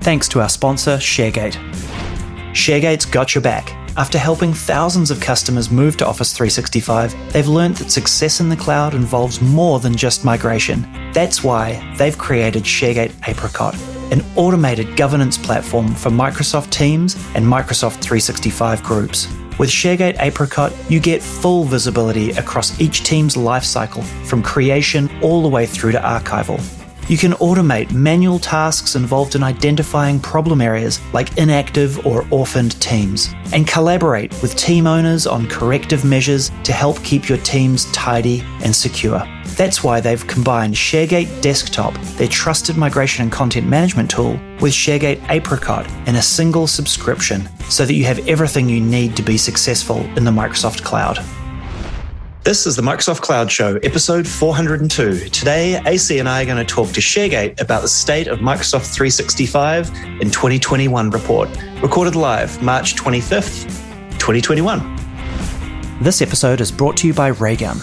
thanks to our sponsor, ShareGate. ShareGate's got your back. After helping thousands of customers move to Office 365, they've learned that success in the cloud involves more than just migration. That's why they've created ShareGate Apricot, an automated governance platform for Microsoft Teams and Microsoft 365 groups. With ShareGate Apricot, you get full visibility across each team's lifecycle, from creation all the way through to archival. You can automate manual tasks involved in identifying problem areas like inactive or orphaned teams, and collaborate with team owners on corrective measures to help keep your teams tidy and secure. That's why they've combined ShareGate Desktop, their trusted migration and content management tool, with ShareGate Apricot in a single subscription so that you have everything you need to be successful in the Microsoft Cloud. This is the Microsoft Cloud Show, episode 402. Today, AC and I are going to talk to ShareGate about the state of Microsoft 365 in 2021 report, recorded live March 25th, 2021. This episode is brought to you by Raygun.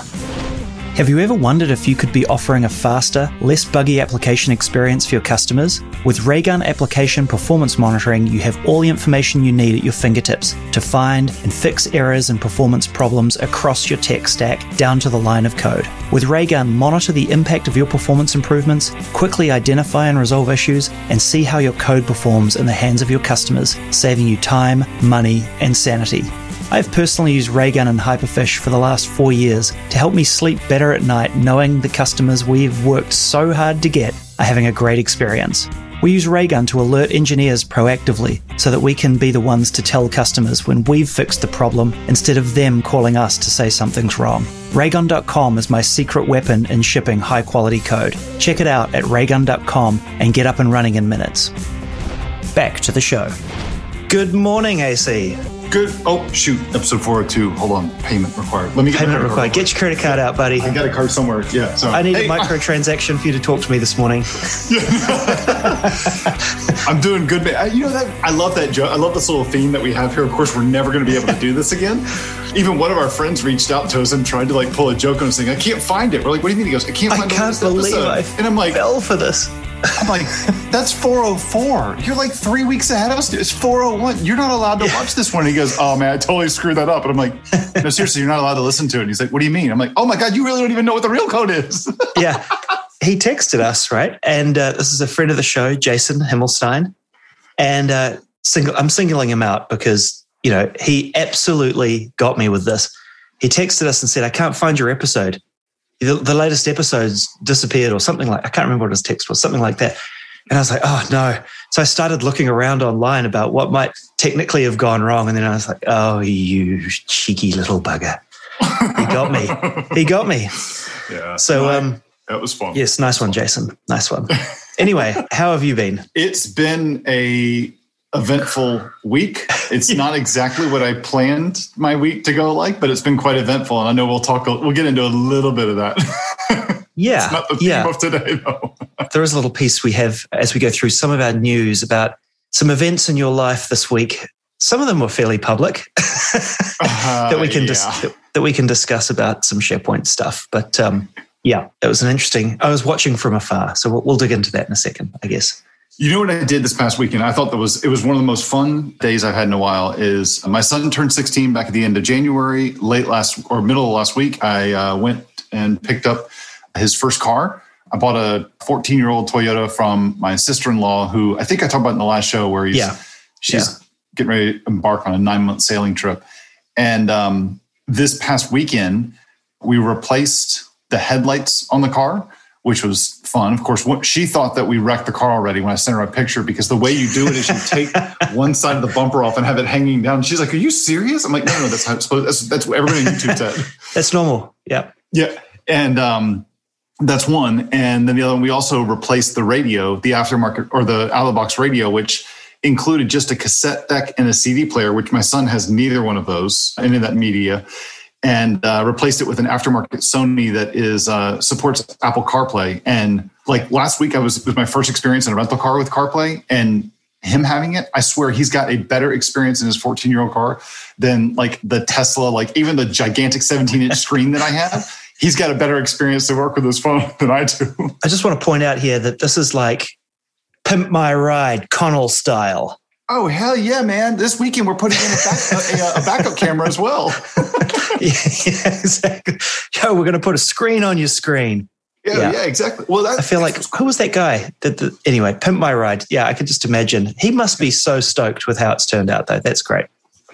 Have you ever wondered if you could be offering a faster, less buggy application experience for your customers? With Raygun Application Performance Monitoring, you have all the information you need at your fingertips to find and fix errors and performance problems across your tech stack down to the line of code. With Raygun, monitor the impact of your performance improvements, quickly identify and resolve issues, and see how your code performs in the hands of your customers, saving you time, money, and sanity. I've personally used Raygun and Hyperfish for the last four years to help me sleep better at night, knowing the customers we've worked so hard to get are having a great experience. We use Raygun to alert engineers proactively so that we can be the ones to tell customers when we've fixed the problem instead of them calling us to say something's wrong. Raygun.com is my secret weapon in shipping high quality code. Check it out at raygun.com and get up and running in minutes. Back to the show. Good morning, AC. Good. Oh, shoot. Episode 402. Hold on. Payment required. Let me get Payment required. Get your credit card out, buddy. I got a card somewhere. Yeah. Sorry. I need Hey, a microtransaction for you to talk to me this morning. I'm doing good. man. I- You know that I love that joke. I love this little theme that we have here. Of course, we're never going to be able to do this again. Even one of our friends reached out to us and tried to like pull a joke on us, saying, "I can't find it." We're like, "What do you mean?" He goes, "I can't I find the can't believe episode." I And I'm like, fell for this. I'm like, that's 404. You're like three weeks ahead of us. It's 401. You're not allowed to watch this one. And he goes, Oh man, I totally screwed that up. And I'm like, No, seriously, you're not allowed to listen to it. And he's like, What do you mean? I'm like, Oh my God, you really don't even know what the real code is. yeah. He texted us, right? And uh, this is a friend of the show, Jason Himmelstein. And uh, single, I'm singling him out because, you know, he absolutely got me with this. He texted us and said, I can't find your episode. The, the latest episode's disappeared or something like I can't remember what his text was, something like that. And I was like, oh no. So I started looking around online about what might technically have gone wrong. And then I was like, oh, you cheeky little bugger. He got me. He got me. Yeah. So, um, that was fun. Yes, nice one, Jason. Nice one. Anyway, how have you been? It's been a eventful week. It's not exactly what I planned my week to go like, but it's been quite eventful. And I know we'll talk, we'll get into a little bit of that. Yeah, it's not the theme yeah. of today though. There is a little piece we have as we go through some of our news about some events in your life this week. Some of them were fairly public that we can dis- Uh, yeah. that, that we can discuss about some SharePoint stuff. But um, yeah, it was an interesting. I was watching from afar, so we'll, we'll dig into that in a second, I guess. You know what I did this past weekend? I thought that was it was one of the most fun days I've had in a while. Is my son turned 16 back at the end of January, late last or middle of last week. I uh, went and picked up his first car. I bought a 14 year old Toyota from my sister in law, who I think I talked about in the last show, where he's Yeah. she's getting ready to embark on a nine month sailing trip. And um, this past weekend, we replaced the headlights on the car, which was fun. Of course, what, she thought that we wrecked the car already when I sent her a picture because the way you do it is you take one side of the bumper off and have it hanging down. She's like, "Are you serious?" I'm like, "No, no, that's how it's supposed. That's, that's what everybody on YouTube said." That's normal. Yeah. Yeah. And um, that's one. And then the other one, we also replaced the radio, the aftermarket or the out of the box radio, which included just a cassette deck and a CD player, which my son has neither one of those, any of that media, and uh, replaced it with an aftermarket Sony that is uh, supports Apple CarPlay. And like last week, I was was my first experience in a rental car with CarPlay, and him having it, I swear he's got a better experience in his 14 year old car than like the Tesla, like even the gigantic 17 inch screen that I have. He's got a better experience to work with his phone than I do. I just want to point out here that this is like Pimp My Ride, Connell style. Oh hell yeah, man! This weekend we're putting in a, back, a, a backup camera as well. yeah, exactly. Yo, we're going to put a screen on your screen. Yeah, yeah, yeah exactly. Well, that, I feel like who was that guy? That the, anyway, Pimp My Ride. Yeah, I could just imagine. He must be so stoked with how it's turned out, though. That's great.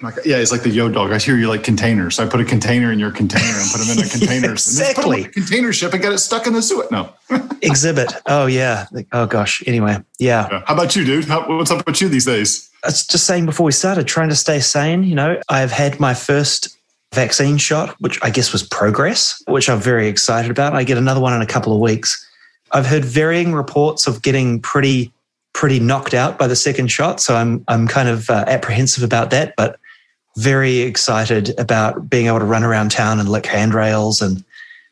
Like, yeah, it's like the yo dog. I hear you like containers. So I put a container in your container and put them in a container. exactly. And container ship and get it stuck in the Suez. No. Exhibit. Oh yeah. Oh gosh. Anyway, yeah. yeah. How about you, dude? How, what's up with you these days? I was just saying before we started, trying to stay sane. You know, I've had my first vaccine shot, which I guess was progress, which I'm very excited about. I get another one in a couple of weeks. I've heard varying reports of getting pretty pretty knocked out by the second shot, so I'm I'm kind of uh, apprehensive about that, but very excited about being able to run around town and lick handrails and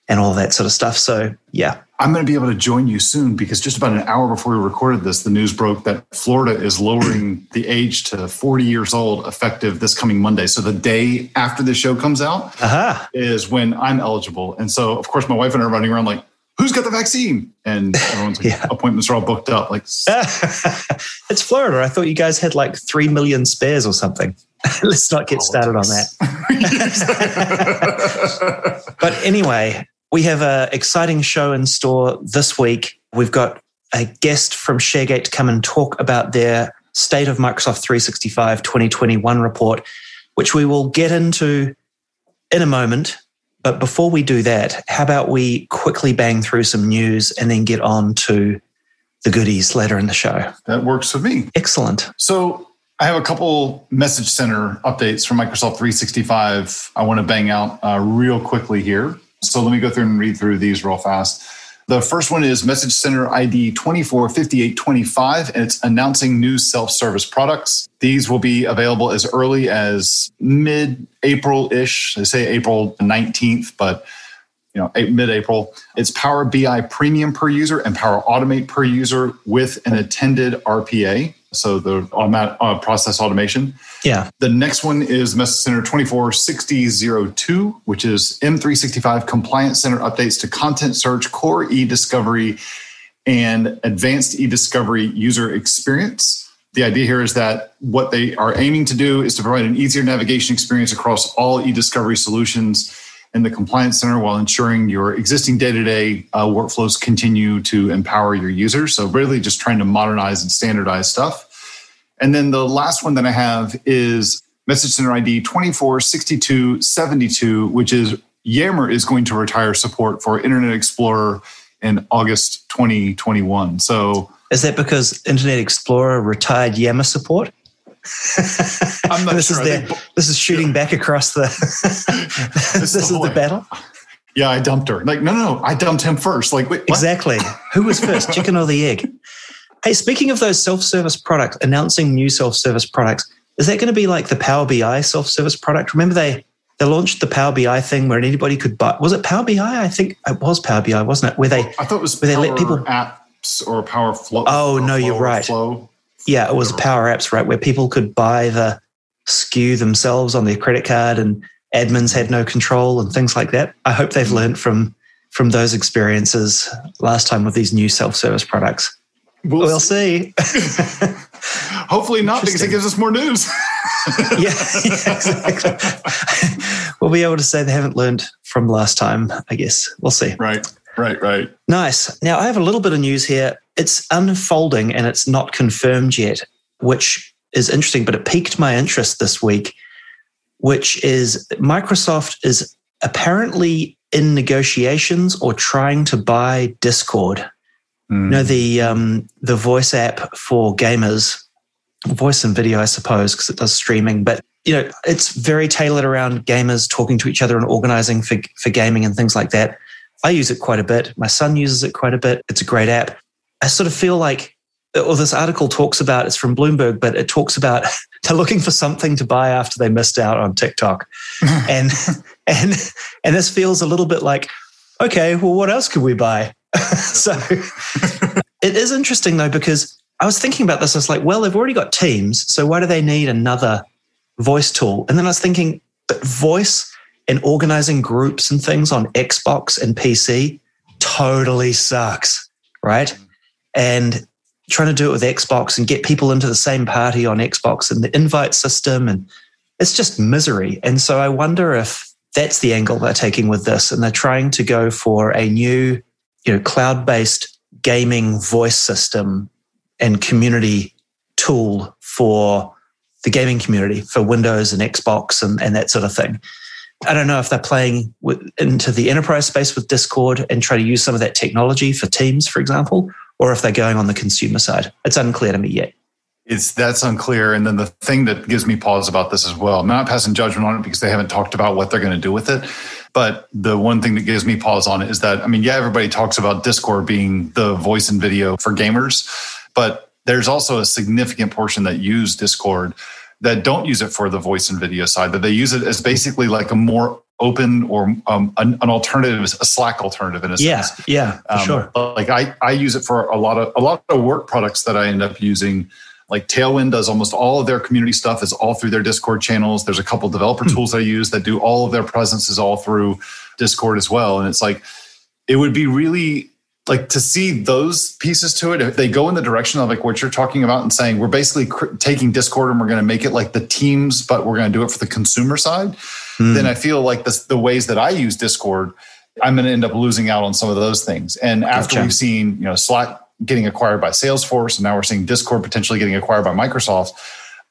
and all that sort of stuff. So yeah. I'm going to be able to join you soon because just about an hour before we recorded this, the news broke that Florida is lowering the age to 40 years old effective this coming Monday. So the day after the show comes out uh-huh. is when I'm eligible. And so, of course, my wife and I are running around like, who's got the vaccine? And everyone's like, yeah. appointments are all booked up. Like, it's Florida. I thought you guys had like 3 million spares or something. Let's not get Politics. started on that. but anyway, we have an exciting show in store this week. We've got a guest from ShareGate to come and talk about their State of Microsoft 365 2021 report, which we will get into in a moment. But before we do that, how about we quickly bang through some news and then get on to the goodies later in the show? That works for me. Excellent. So, I have a couple message center updates from Microsoft 365 I want to bang out uh, real quickly here. So let me go through and read through these real fast. The first one is Message Center ID 245825, and it's announcing new self service products. These will be available as early as mid April ish. They say April 19th, but you know, mid-April. It's Power BI Premium per user and Power Automate per user with an attended RPA. So the uh, process automation. Yeah. The next one is Message Center 246002, which is M365 Compliance Center updates to content search, core e-discovery, and advanced e-discovery user experience. The idea here is that what they are aiming to do is to provide an easier navigation experience across all e-discovery solutions in the compliance center while ensuring your existing day-to-day uh, workflows continue to empower your users. So really just trying to modernize and standardize stuff. And then the last one that i have is message center id 246272 which is yammer is going to retire support for internet explorer in august 2021 so is that because internet explorer retired yammer support I'm not this sure. Is this is shooting yeah. back across the. this, is the battle. Yeah, I dumped her. Like, no, no, no, I dumped him first. Like, wait, exactly. Who was first, chicken or the egg? Hey, speaking of those self-service products, announcing new self-service products, is that going to be like the Power BI self-service product? Remember they they launched the Power BI thing where anybody could buy. Was it Power BI? I think it was Power BI, wasn't it? Where they I thought it was where they let people apps or Power Flow. Oh no, you're right. Flow. Yeah, it was Power Apps, right, where people could buy the SKU themselves on their credit card and admins had no control and things like that. I hope they've mm. learned from from those experiences last time with these new self-service products. We'll, we'll see. Hopefully not, because it gives us more news. yeah, yeah, exactly. we'll be able to say they haven't learned from last time, I guess. We'll see. Right, right, right. Nice. Now, I have a little bit of news here it's unfolding and it's not confirmed yet, which is interesting, but it piqued my interest this week, which is Microsoft is apparently in negotiations or trying to buy Discord. Mm. You know, the um, the voice app for gamers, voice and video, I suppose, because it does streaming, but you know, it's very tailored around gamers talking to each other and organizing for, for gaming and things like that. I use it quite a bit. My son uses it quite a bit. It's a great app. I sort of feel like, or this article talks about, it's from Bloomberg, but it talks about they're looking for something to buy after they missed out on TikTok. and, and, and this feels a little bit like, okay, well, what else could we buy? so it is interesting though, because I was thinking about this. I was like, well, they've already got Teams. So why do they need another voice tool? And then I was thinking, but voice and organizing groups and things on Xbox and PC totally sucks, right? And trying to do it with Xbox and get people into the same party on Xbox and the invite system. And it's just misery. And so I wonder if that's the angle they're taking with this. And they're trying to go for a new, you know, cloud based gaming voice system and community tool for the gaming community for Windows and Xbox and, and that sort of thing. I don't know if they're playing with, into the enterprise space with Discord and try to use some of that technology for Teams, for example, or if they're going on the consumer side. It's unclear to me yet. It's that's unclear. And then the thing that gives me pause about this as well, I'm not passing judgment on it because they haven't talked about what they're going to do with it. But the one thing that gives me pause on it is that, I mean, yeah, everybody talks about Discord being the voice and video for gamers, but there's also a significant portion that use Discord that don't use it for the voice and video side, that they use it as basically like a more open or um, an, an, alternative, a Slack alternative in a yeah, sense. Yeah, for um, sure. Like I, I use it for a lot of a lot of work products that I end up using. Like Tailwind does almost all of their community stuff is all through their Discord channels. There's a couple developer hmm. tools I use that do all of their presences all through Discord as well. And it's like it would be really like to see those pieces to it if they go in the direction of like what you're talking about and saying we're basically cr- taking discord and we're going to make it like the teams but we're going to do it for the consumer side mm. then i feel like the, the ways that i use discord i'm going to end up losing out on some of those things and after gotcha. we've seen you know slack getting acquired by salesforce and now we're seeing discord potentially getting acquired by microsoft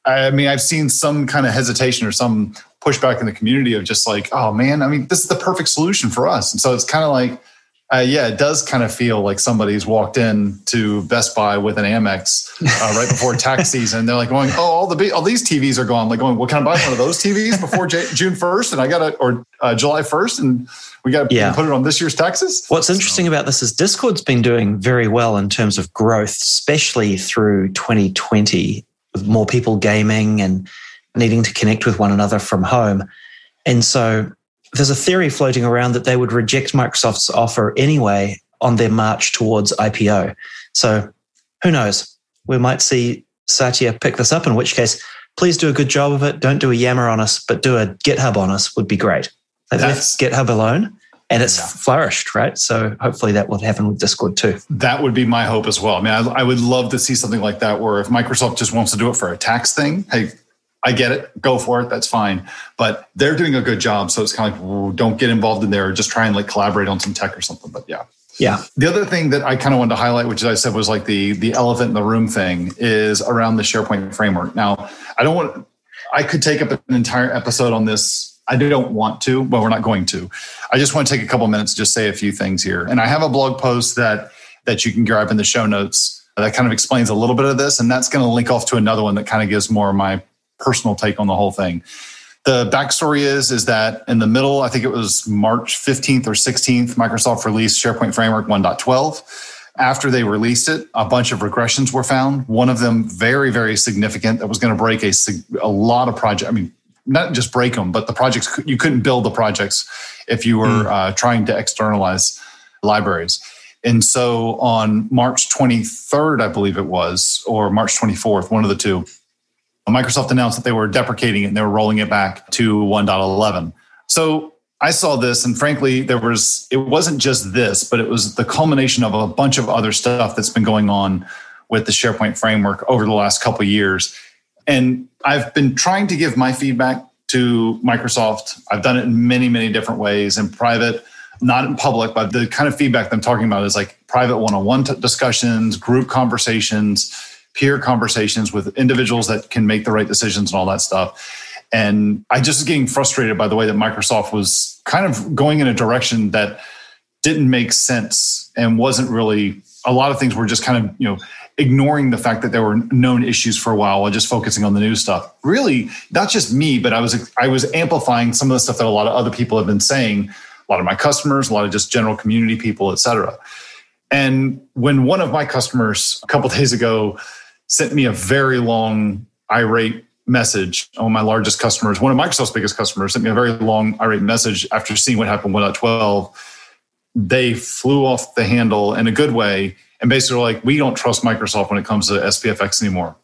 i mean i've seen some kind of hesitation or some pushback in the community of just like oh man i mean this is the perfect solution for us and so it's kind of like uh, yeah, it does kind of feel like somebody's walked in to Best Buy with an Amex uh, right before tax season. They're like going, "Oh, all the all these TVs are gone." Like going, "Well, can I buy one of those TVs before J- June first?" And I got to or uh, July first, and we got to yeah. put it on this year's taxes. What's interesting about this is Discord's been doing very well in terms of growth, especially through 2020, with more people gaming and needing to connect with one another from home. And so there's a theory floating around that they would reject Microsoft's offer anyway on their march towards IPO. So who knows? We might see Satya pick this up, in which case, please do a good job of it. Don't do a Yammer on us, but do a GitHub on us would be great. Left GitHub alone and it's yeah. flourished, right? So hopefully that will happen with Discord too. That would be my hope as well. I mean, I, I would love to see something like that where if Microsoft just wants to do it for a tax thing, hey, I get it. Go for it. That's fine. But they're doing a good job. So it's kind of like, don't get involved in there. Just try and like collaborate on some tech or something. But yeah. Yeah. The other thing that I kind of wanted to highlight, which I said was like the the elephant in the room thing, is around the SharePoint framework. Now, I don't want. I could take up an entire episode on this. I don't want to, but we're not going to. I just want to take a couple minutes to just say a few things here. And I have a blog post that that you can grab in the show notes that kind of explains a little bit of this, and that's going to link off to another one that kind of gives more of my personal take on the whole thing. The backstory is is that in the middle, I think it was March 15th or 16th, Microsoft released SharePoint Framework 1.12. After they released it, a bunch of regressions were found. One of them very, very significant that was going to break a, a lot of projects. I mean, not just break them, but the projects you couldn't build the projects if you were mm. uh, trying to externalize libraries. And so on March 23rd, I believe it was, or March 24th, one of the two, Microsoft announced that they were deprecating it and they were rolling it back to 1.11. So I saw this, and frankly, there was it wasn't just this, but it was the culmination of a bunch of other stuff that's been going on with the SharePoint framework over the last couple years. And I've been trying to give my feedback to Microsoft. I've done it in many, many different ways in private, not in public, but the kind of feedback I'm talking about is like private one on one discussions, group conversations peer conversations with individuals that can make the right decisions and all that stuff. And I just was getting frustrated by the way that Microsoft was kind of going in a direction that didn't make sense and wasn't really a lot of things were just kind of, you know, ignoring the fact that there were known issues for a while while just focusing on the new stuff. Really, not just me, but I was I was amplifying some of the stuff that a lot of other people have been saying, a lot of my customers, a lot of just general community people, et cetera. And when one of my customers a couple days ago sent me a very long irate message on my largest customers. One of Microsoft's biggest customers sent me a very long irate message after seeing what happened with 12. They flew off the handle in a good way and basically were like, we don't trust Microsoft when it comes to SPFX anymore.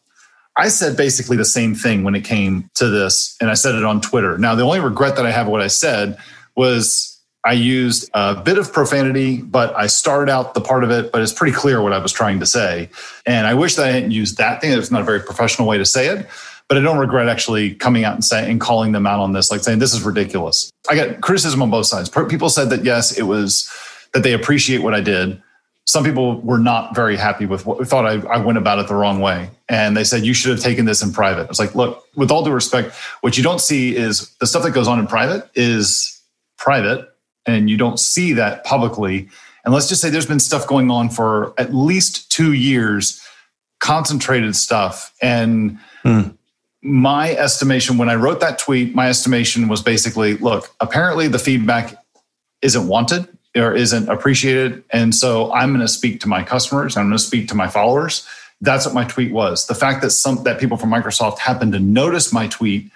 I said basically the same thing when it came to this, and I said it on Twitter. Now, the only regret that I have what I said was I used a bit of profanity, but I started out the part of it, but it's pretty clear what I was trying to say. And I wish that I hadn't used that thing. It's not a very professional way to say it, but I don't regret actually coming out and saying and calling them out on this, like saying this is ridiculous. I got criticism on both sides. People said that yes, it was that they appreciate what I did. Some people were not very happy with what thought I, I went about it the wrong way. And they said, you should have taken this in private. I was like, look, with all due respect, what you don't see is the stuff that goes on in private is private and you don't see that publicly. And let's just say there's been stuff going on for at least two years, concentrated stuff. And hmm. my estimation, when I wrote that tweet, my estimation was basically look, apparently the feedback isn't wanted or isn't appreciated. And so I'm going to speak to my customers, I'm going to speak to my followers. That's what my tweet was. The fact that some that people from Microsoft happened to notice my tweet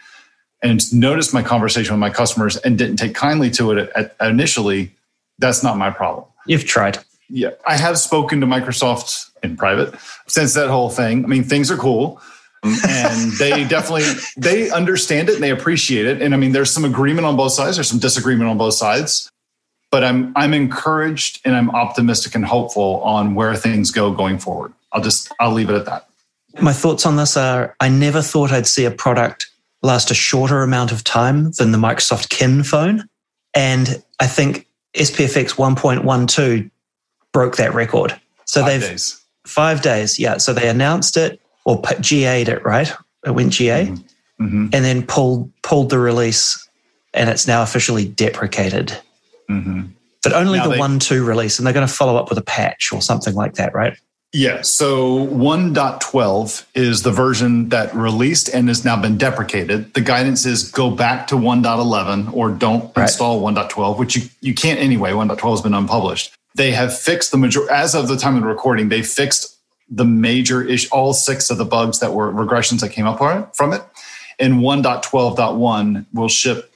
and noticed my conversation with my customers and didn't take kindly to it at, at initially, that's not my problem. You've tried. Yeah, I have spoken to Microsoft in private since that whole thing. I mean, things are cool. and they definitely they understand it and they appreciate it and i mean there's some agreement on both sides there's some disagreement on both sides but i'm i'm encouraged and i'm optimistic and hopeful on where things go going forward i'll just i'll leave it at that my thoughts on this are i never thought i'd see a product last a shorter amount of time than the Microsoft Kin phone. And I think SPFX 1.12 broke that record. So they they've days. five days. Yeah. So they announced it or GA'd it, right? It went GA mm-hmm. Mm-hmm. and then pulled, pulled the release and it's now officially deprecated. Mm-hmm. But only now the they, 1.2 release. And they're going to follow up with a patch or something like that, right? Yeah. So 1.12 is the version that released and has now been deprecated. The guidance is go back to 1.11 or don't right. install 1.12, which you, you can't anyway. 1.12 has been unpublished. They have fixed the major as of the time of the recording, they fixed the major issue, all six of the bugs that were regressions that came up from it. And 1.12.1 will ship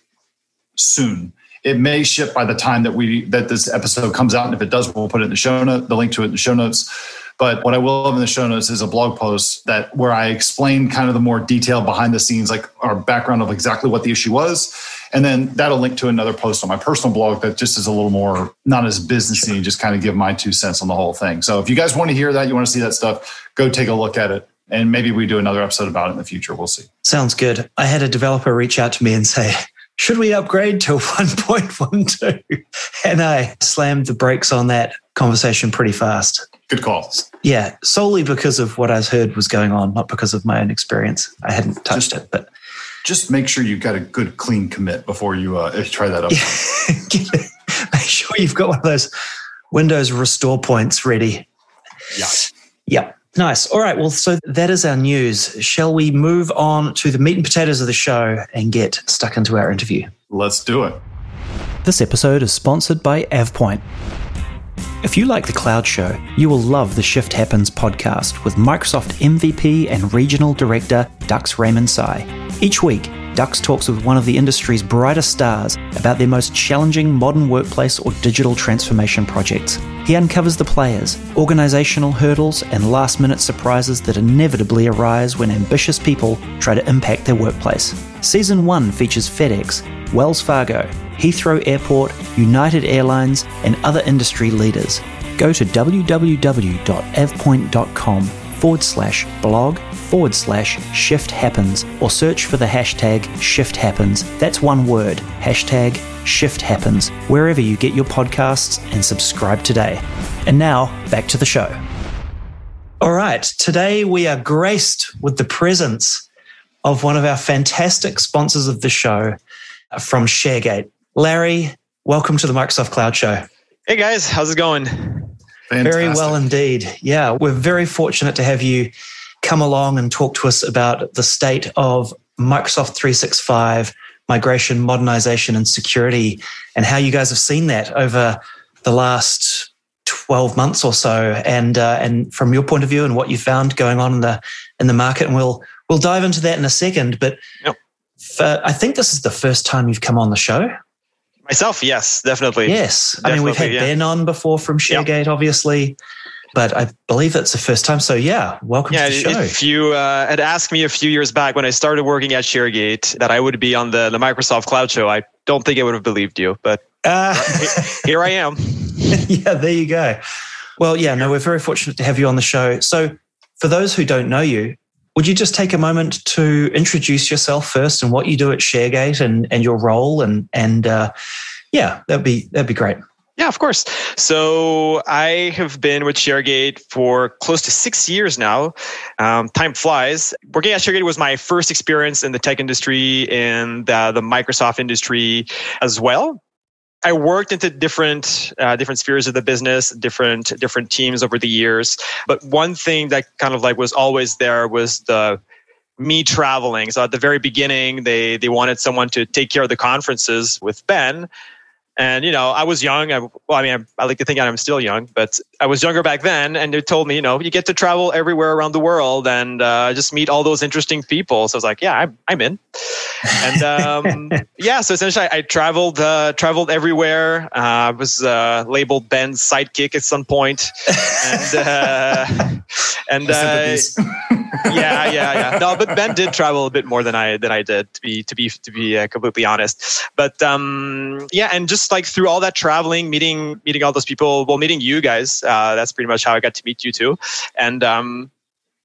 soon. It may ship by the time that we that this episode comes out. And if it does, we'll put it in the show note, the link to it in the show notes but what I will have in the show notes is a blog post that where I explain kind of the more detail behind the scenes, like our background of exactly what the issue was. And then that'll link to another post on my personal blog that just is a little more not as businessy and just kind of give my two cents on the whole thing. So if you guys want to hear that, you want to see that stuff, go take a look at it. And maybe we do another episode about it in the future. We'll see. Sounds good. I had a developer reach out to me and say, should we upgrade to 1.12? And I slammed the brakes on that conversation pretty fast. Good call. Yeah, solely because of what I've heard was going on, not because of my own experience. I hadn't touched just, it, but just make sure you've got a good clean commit before you uh, try that out. make sure you've got one of those Windows restore points ready. Yeah. Yep. Nice. All right. Well, so that is our news. Shall we move on to the meat and potatoes of the show and get stuck into our interview? Let's do it. This episode is sponsored by AvePoint. If you like The Cloud Show, you will love the Shift Happens podcast with Microsoft MVP and Regional Director Dux Raymond Sy. Each week, Dux talks with one of the industry's brightest stars about their most challenging modern workplace or digital transformation projects. He uncovers the players, organizational hurdles, and last minute surprises that inevitably arise when ambitious people try to impact their workplace. Season 1 features FedEx, Wells Fargo, Heathrow Airport, United Airlines, and other industry leaders. Go to www.avepoint.com forward slash blog forward slash shift happens or search for the hashtag shift happens. That's one word, hashtag shift happens, wherever you get your podcasts and subscribe today. And now back to the show. All right, today we are graced with the presence of one of our fantastic sponsors of the show uh, from ShareGate. Larry, welcome to the Microsoft Cloud Show. Hey guys, how's it going? Fantastic. Very well indeed. Yeah, we're very fortunate to have you come along and talk to us about the state of Microsoft 365 migration, modernization, and security, and how you guys have seen that over the last 12 months or so, and uh, and from your point of view and what you found going on in the in the market, and we'll we'll dive into that in a second. But yep. for, I think this is the first time you've come on the show. Myself, yes, definitely. Yes, definitely, I mean we've had yeah. Ben on before from ShareGate, yep. obviously but I believe it's the first time. So yeah, welcome yeah, to the show. If you uh, had asked me a few years back when I started working at ShareGate that I would be on the, the Microsoft Cloud Show, I don't think I would have believed you, but Uh, here I am. yeah, there you go. Well, yeah, no, we're very fortunate to have you on the show. So, for those who don't know you, would you just take a moment to introduce yourself first and what you do at ShareGate and, and your role and and uh, yeah, that'd be that'd be great. Yeah, of course. So I have been with ShareGate for close to six years now. Um, time flies. Working at ShareGate was my first experience in the tech industry and the, the Microsoft industry as well. I worked into different uh, different spheres of the business, different different teams over the years. But one thing that kind of like was always there was the me traveling. So at the very beginning, they they wanted someone to take care of the conferences with Ben. And you know, I was young. I, well, I mean, I, I, like to think I'm still young, but I was younger back then. And they told me, you know, you get to travel everywhere around the world and uh, just meet all those interesting people. So I was like, yeah, I'm, I'm in. And um, yeah, so essentially, I, I traveled uh, traveled everywhere. Uh, I was uh, labeled Ben's sidekick at some point, and uh, and uh, yeah, yeah, yeah. No, but Ben did travel a bit more than I than I did to be to be to be completely honest. But um, yeah, and just like through all that traveling, meeting meeting all those people, well, meeting you guys. Uh, that's pretty much how I got to meet you too. And um,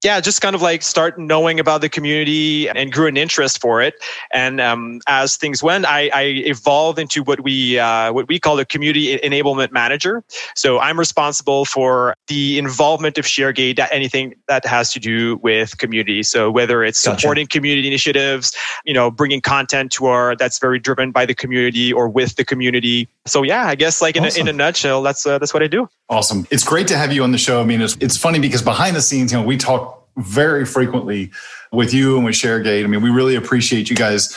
yeah, just kind of like start knowing about the community and grew an interest for it. And um, as things went, I, I, evolved into what we uh, what we call a community enablement manager. So I'm responsible for the involvement of ShareGate, anything that has to do with community. So whether it's gotcha. supporting community initiatives, you know, bringing content to our that's very driven by the community or with the community. So yeah, I guess like in, awesome. a, in a nutshell, that's uh, that's what I do. Awesome. It's great to have you on the show. I mean, it's, it's funny because behind the scenes, you know, we talk very frequently with you and with ShareGate. I mean, we really appreciate you guys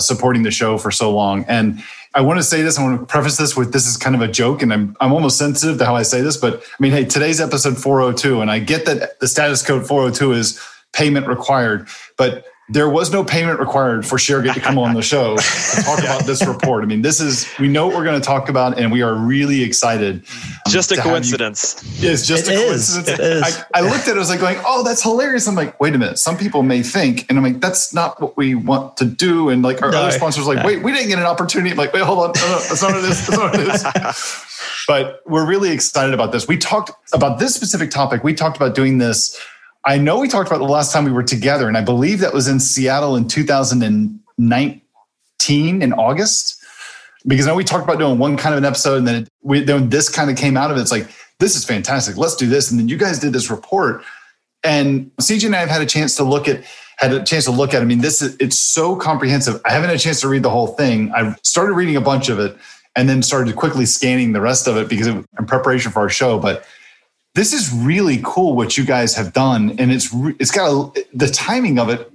supporting the show for so long. And I want to say this, I want to preface this with this is kind of a joke, and I'm I'm almost sensitive to how I say this, but I mean, hey, today's episode 402, and I get that the status code 402 is payment required, but there was no payment required for ShareGate to come on the show to talk about this report. I mean, this is we know what we're going to talk about, and we are really excited. Um, just a coincidence. You, it's just it a is. coincidence. It is. I, I, looked at it, I was like going, "Oh, that's hilarious." I'm like, "Wait a minute." Some people may think, and I'm like, "That's not what we want to do." And like our no, other sponsors, like, no. "Wait, we didn't get an opportunity." I'm like, "Wait, hold on, no, no, that's not what it is. That's not what it is." but we're really excited about this. We talked about this specific topic. We talked about doing this I know we talked about the last time we were together, and I believe that was in Seattle in 2019 in August. Because I know we talked about doing one kind of an episode, and then, it, we, then this kind of came out of it. It's like, this is fantastic. Let's do this. And then you guys did this report. And CJ and I have had a chance to look at had a chance to look at. I mean, this is it's so comprehensive. I haven't had a chance to read the whole thing. I've started reading a bunch of it and then started quickly scanning the rest of it because in preparation for our show. But this is really cool what you guys have done and it's it's got a, the timing of it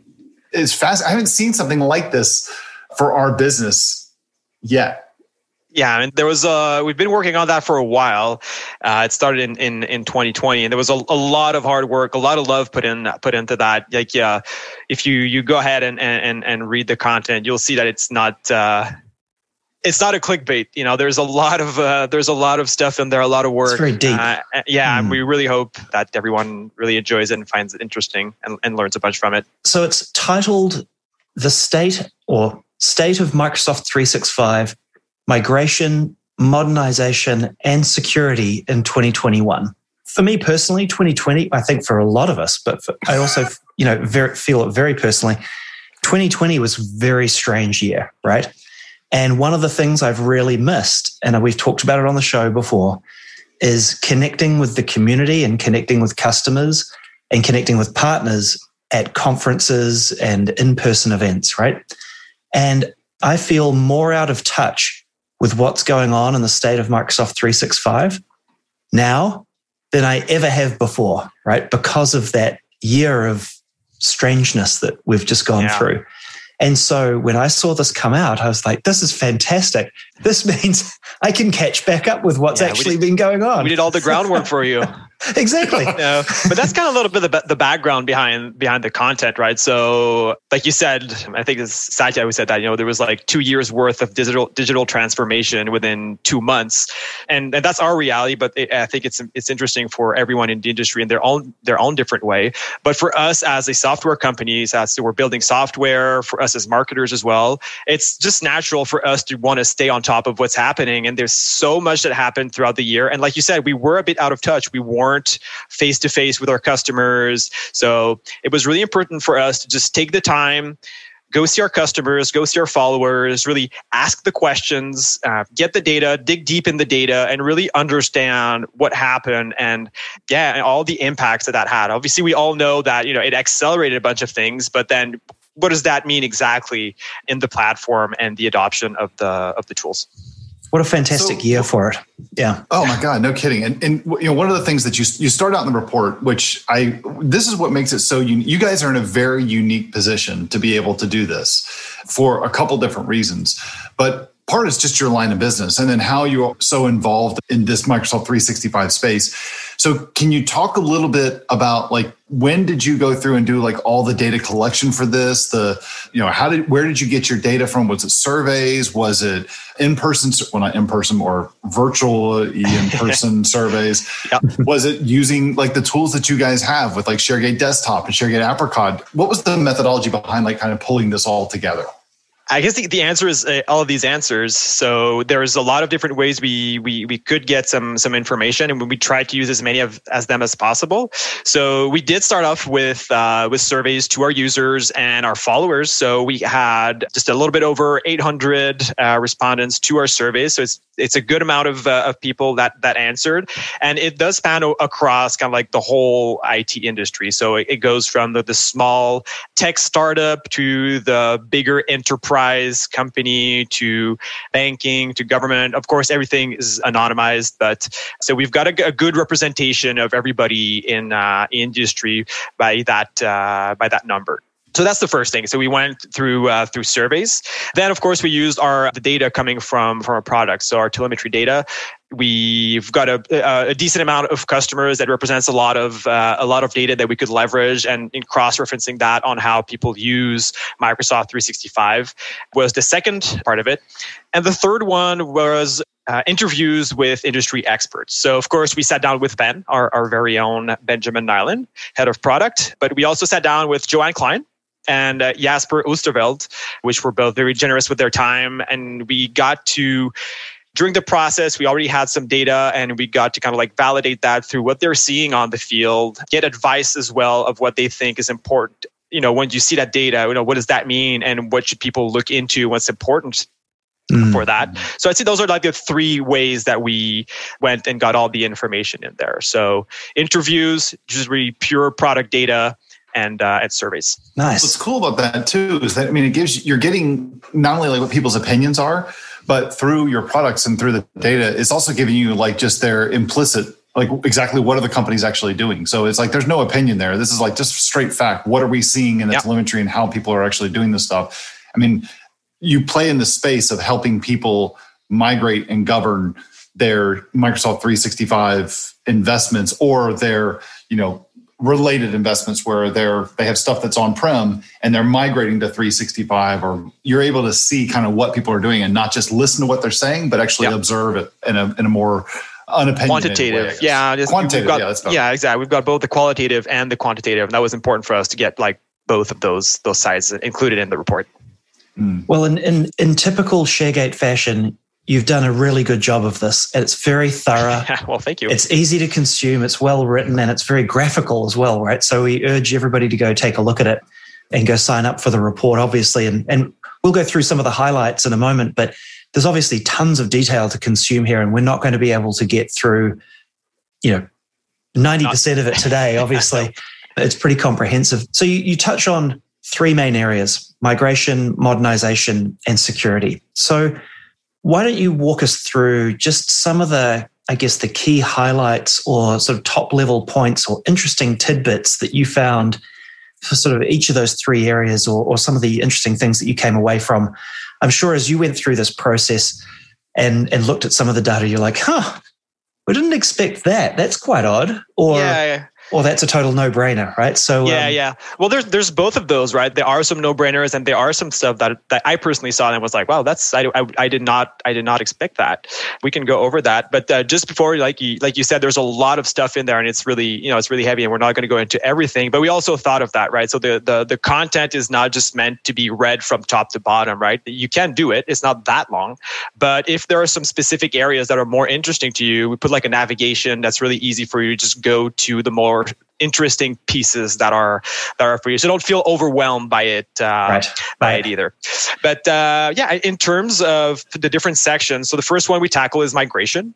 is fast i haven't seen something like this for our business yet yeah, mean, there was a. We've been working on that for a while. Uh, it started in, in in 2020, and there was a, a lot of hard work, a lot of love put in put into that. Like, yeah, if you you go ahead and and and read the content, you'll see that it's not. Uh, it's not a clickbait. You know, there's a lot of uh, there's a lot of stuff in there, a lot of work. It's very deep. Uh, yeah, mm. we really hope that everyone really enjoys it and finds it interesting and, and learns a bunch from it. So it's titled "The State or State of Microsoft 365: Migration, Modernization, and Security in 2021." For me personally, 2020, I think for a lot of us, but for, I also you know very, feel it very personally. 2020 was a very strange year, right? And one of the things I've really missed, and we've talked about it on the show before, is connecting with the community and connecting with customers and connecting with partners at conferences and in person events, right? And I feel more out of touch with what's going on in the state of Microsoft 365 now than I ever have before, right? Because of that year of strangeness that we've just gone yeah. through. And so when I saw this come out, I was like, this is fantastic. This means I can catch back up with what's yeah, actually did, been going on. We did all the groundwork for you. exactly. you know, but that's kind of a little bit of the, background behind behind the content, right? So, like you said, I think it's Satya who said that. You know, there was like two years worth of digital digital transformation within two months, and and that's our reality. But it, I think it's it's interesting for everyone in the industry in their own their own different way. But for us as a software company, as we're building software for us as marketers as well, it's just natural for us to want to stay on top of what's happening. And there's so much that happened throughout the year. And like you said, we were a bit out of touch. We weren't face to face with our customers. So it was really important for us to just take the time go see our customers, go see our followers, really ask the questions, uh, get the data, dig deep in the data, and really understand what happened and yeah, and all the impacts that that had. Obviously, we all know that you know it accelerated a bunch of things, but then what does that mean exactly in the platform and the adoption of the of the tools? What a fantastic so, year for it. Yeah. Oh my God, no kidding. And, and you know, one of the things that you you start out in the report, which I this is what makes it so unique. You guys are in a very unique position to be able to do this for a couple different reasons. But part is just your line of business and then how you're so involved in this Microsoft 365 space. So can you talk a little bit about like when did you go through and do like all the data collection for this? The you know how did where did you get your data from? Was it surveys? Was it in person? Well, not in person or virtual in person surveys. Yep. Was it using like the tools that you guys have with like ShareGate Desktop and ShareGate Apricot? What was the methodology behind like kind of pulling this all together? I guess the, the answer is uh, all of these answers. So there's a lot of different ways we we we could get some some information, and we tried to use as many of as them as possible. So we did start off with uh, with surveys to our users and our followers. So we had just a little bit over 800 uh, respondents to our surveys. So it's it's a good amount of uh, of people that that answered, and it does span across kind of like the whole IT industry. So it, it goes from the the small tech startup to the bigger enterprise enterprise company to banking to government. Of course, everything is anonymized, but so we've got a, a good representation of everybody in uh, industry by that uh, by that number. So that's the first thing. So we went through uh, through surveys. Then, of course, we used our the data coming from from our products. So our telemetry data. We've got a, a decent amount of customers that represents a lot of uh, a lot of data that we could leverage, and in cross referencing that on how people use Microsoft 365 was the second part of it, and the third one was uh, interviews with industry experts. So, of course, we sat down with Ben, our, our very own Benjamin Niaulin, head of product, but we also sat down with Joanne Klein, and uh, Jasper Oosterveld, which were both very generous with their time. And we got to, during the process, we already had some data and we got to kind of like validate that through what they're seeing on the field, get advice as well of what they think is important. You know, when you see that data, you know, what does that mean and what should people look into? What's important Mm. for that. So I'd say those are like the three ways that we went and got all the information in there. So interviews, just really pure product data, and uh, and surveys. Nice. What's cool about that too is that I mean it gives you're getting not only like what people's opinions are, but through your products and through the data, it's also giving you like just their implicit like exactly what are the companies actually doing. So it's like there's no opinion there. This is like just straight fact. What are we seeing in the yep. telemetry and how people are actually doing this stuff? I mean, you play in the space of helping people migrate and govern their Microsoft 365 investments or their, you know, related investments where they're they have stuff that's on prem and they're migrating to 365 or you're able to see kind of what people are doing and not just listen to what they're saying but actually yep. observe it in a in a more unopinionated quantitative. way, yeah just, quantitative got, yeah, yeah exactly. We've got both the qualitative and the quantitative and that was important for us to get like both of those those sides included in the report. Mm. well in, in in typical sharegate fashion You've done a really good job of this. And it's very thorough. well, thank you. It's easy to consume, it's well written, and it's very graphical as well, right? So we urge everybody to go take a look at it and go sign up for the report, obviously. And, and we'll go through some of the highlights in a moment, but there's obviously tons of detail to consume here, and we're not going to be able to get through, you know, 90% of it today, obviously. it's pretty comprehensive. So you, you touch on three main areas migration, modernization, and security. So why don't you walk us through just some of the, I guess, the key highlights or sort of top level points or interesting tidbits that you found for sort of each of those three areas or, or some of the interesting things that you came away from? I'm sure as you went through this process and, and looked at some of the data, you're like, huh, we didn't expect that. That's quite odd. Or yeah, well, that's a total no-brainer, right? So yeah, um, yeah. Well, there's there's both of those, right? There are some no-brainers, and there are some stuff that that I personally saw and was like, wow, that's I, I, I did not I did not expect that. We can go over that, but uh, just before, like you like you said, there's a lot of stuff in there, and it's really you know it's really heavy, and we're not going to go into everything. But we also thought of that, right? So the the the content is not just meant to be read from top to bottom, right? You can do it; it's not that long, but if there are some specific areas that are more interesting to you, we put like a navigation that's really easy for you to just go to the more interesting pieces that are that are for you. So don't feel overwhelmed by it uh, right. by right. it either. But uh, yeah, in terms of the different sections, so the first one we tackle is migration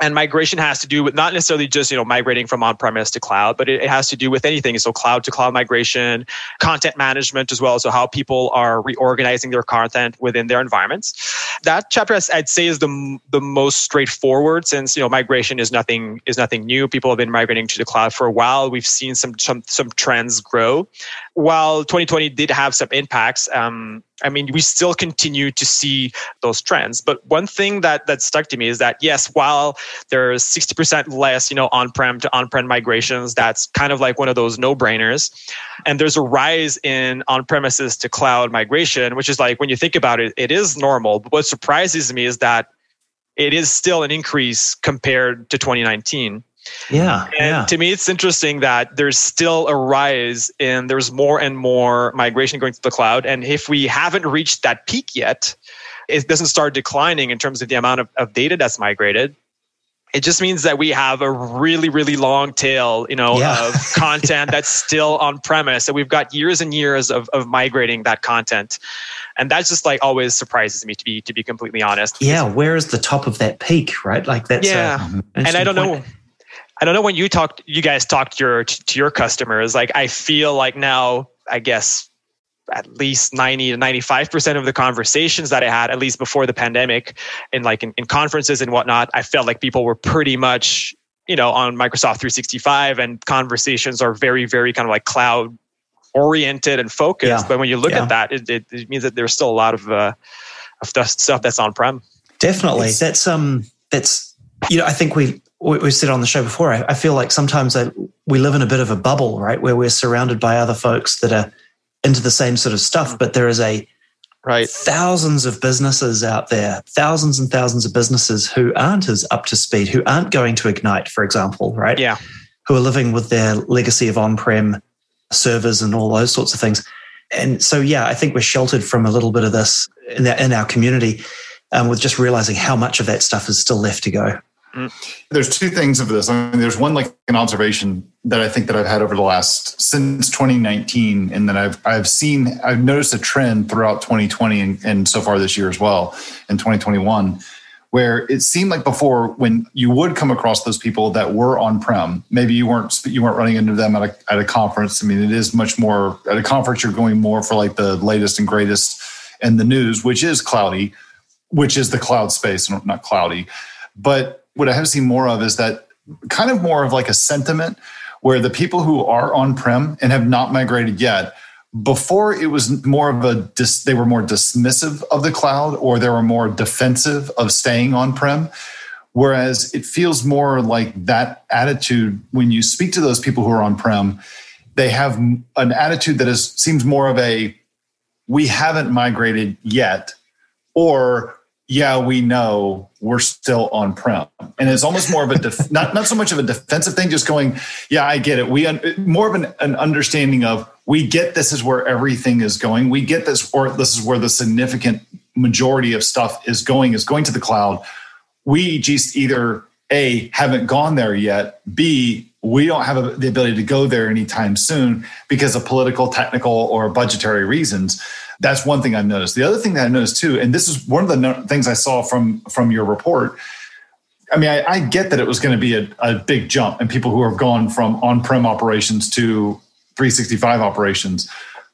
and migration has to do with not necessarily just you know migrating from on-premise to cloud but it, has to do with anything. So cloud to cloud migration content management as well. So how people are reorganizing their content within their environments. That chapter i'd say is the, the most straightforward since you know migration is nothing is nothing new. People have been migrating to the cloud for a while. We've seen some some, some trends grow. While 2020 did have some impacts um, I mean, we still continue to see those trends. But one thing that that stuck to me is that yes, while there's 60% less, you know, on-prem to on-prem migrations, that's kind of like one of those no-brainers. And there's a rise in on-premises to cloud migration, which is like when you think about it, it is normal. But what surprises me is that it is still an increase compared to 2019. Yeah. And yeah. to me, it's interesting that there's still a rise and there's more and more migration going to the cloud. And if we haven't reached that peak yet, it doesn't start declining in terms of the amount of, of data that's migrated. It just means that we have a really, really long tail, you know, yeah. of content that's still on premise. And we've got years and years of, of migrating that content. And that's just like always surprises me to be to be completely honest. Yeah, where is the top of that peak, right? Like that's yeah. A, and I don't point. know I don't know when you talked, you guys talked to your to your customers. Like I feel like now, I guess at least 90 to 95 percent of the conversations that I had, at least before the pandemic, in like in, in conferences and whatnot, I felt like people were pretty much you know on Microsoft 365, and conversations are very very kind of like cloud oriented and focused. Yeah. But when you look yeah. at that, it, it, it, means that there's still a lot of uh, of stuff that's on prem. Definitely, it's, that's um that's you know I think we we said on the show before, I, feel like sometimes I, we live in a bit of a bubble, right? Where we're surrounded by other folks that are into the same sort of stuff, but there is a right thousands of businesses out there, thousands and thousands of businesses who aren't as up to speed, who aren't going to Ignite, for example, right? Yeah. Who are living with their legacy of on-prem servers and all those sorts of things. And so, yeah, I think we're sheltered from a little bit of this in our, in our community um, with just realizing how much of that stuff is still left to go. Mm. There's two things of this. I mean, there's one like an observation that I think that I've had over the last since 2019, and that I've I've seen I've noticed a trend throughout 2020 and, and so far this year as well in 2021, where it seemed like before when you would come across those people that were on prem, maybe you weren't you weren't running into them at a at a conference. I mean, it is much more at a conference. You're going more for like the latest and greatest and the news, which is cloudy, which is the cloud space, not cloudy, but what I have seen more of is that kind of more of like a sentiment where the people who are on prem and have not migrated yet before it was more of a dis, they were more dismissive of the cloud or they were more defensive of staying on prem whereas it feels more like that attitude when you speak to those people who are on prem they have an attitude that is seems more of a we haven't migrated yet or yeah, we know we're still on prem, and it's almost more of a def- not not so much of a defensive thing, just going, yeah, I get it. We un- more of an, an understanding of we get this is where everything is going. We get this, or this is where the significant majority of stuff is going is going to the cloud. We just either a haven't gone there yet. B we don't have a, the ability to go there anytime soon because of political, technical, or budgetary reasons. That's one thing I've noticed. The other thing that I noticed too, and this is one of the no- things I saw from from your report. I mean, I, I get that it was going to be a, a big jump and people who have gone from on-prem operations to 365 operations,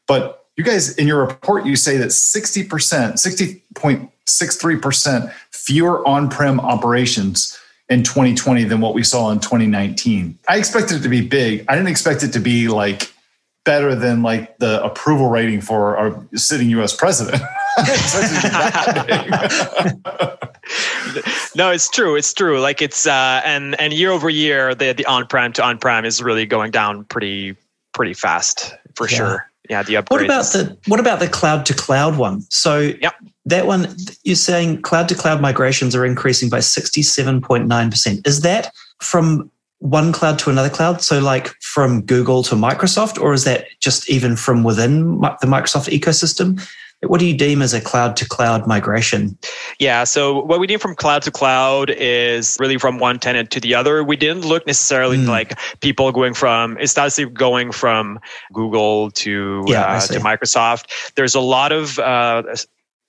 but you guys in your report you say that 60%, 60.63% fewer on-prem operations in 2020 than what we saw in 2019. I expected it to be big. I didn't expect it to be like better than like the approval rating for our sitting U.S. president. no, it's true. It's true. Like it's uh, and and year over year, the the on prem to on prem is really going down pretty pretty fast for yeah. sure. Yeah, the upgrades. What about the what about the cloud to cloud one? So yep. that one you're saying cloud to cloud migrations are increasing by 67.9%. Is that from one cloud to another cloud? So like from Google to Microsoft or is that just even from within the Microsoft ecosystem? What do you deem as a cloud to cloud migration? Yeah, so what we deem from cloud to cloud is really from one tenant to the other. We didn't look necessarily mm. like people going from it's not going from Google to yeah, uh, to Microsoft. There's a lot of uh,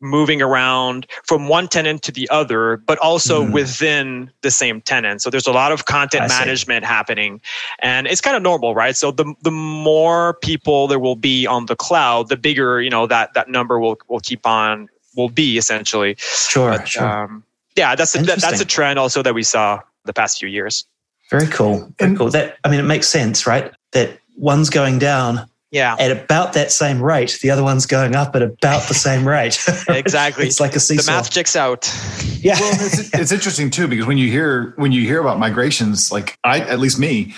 moving around from one tenant to the other, but also mm. within the same tenant. So there's a lot of content I management see. happening. And it's kind of normal, right? So the the more people there will be on the cloud, the bigger, you know, that that number will will keep on will be essentially. Sure. But, sure. Um, yeah, that's a, that, that's a trend also that we saw the past few years. Very cool. Very and, cool. That I mean it makes sense, right? That one's going down yeah. At about that same rate. The other one's going up at about the same rate. exactly. it's like a seesaw. The math checks out. Yeah. Well, it's, it's interesting too because when you hear when you hear about migrations, like I at least me,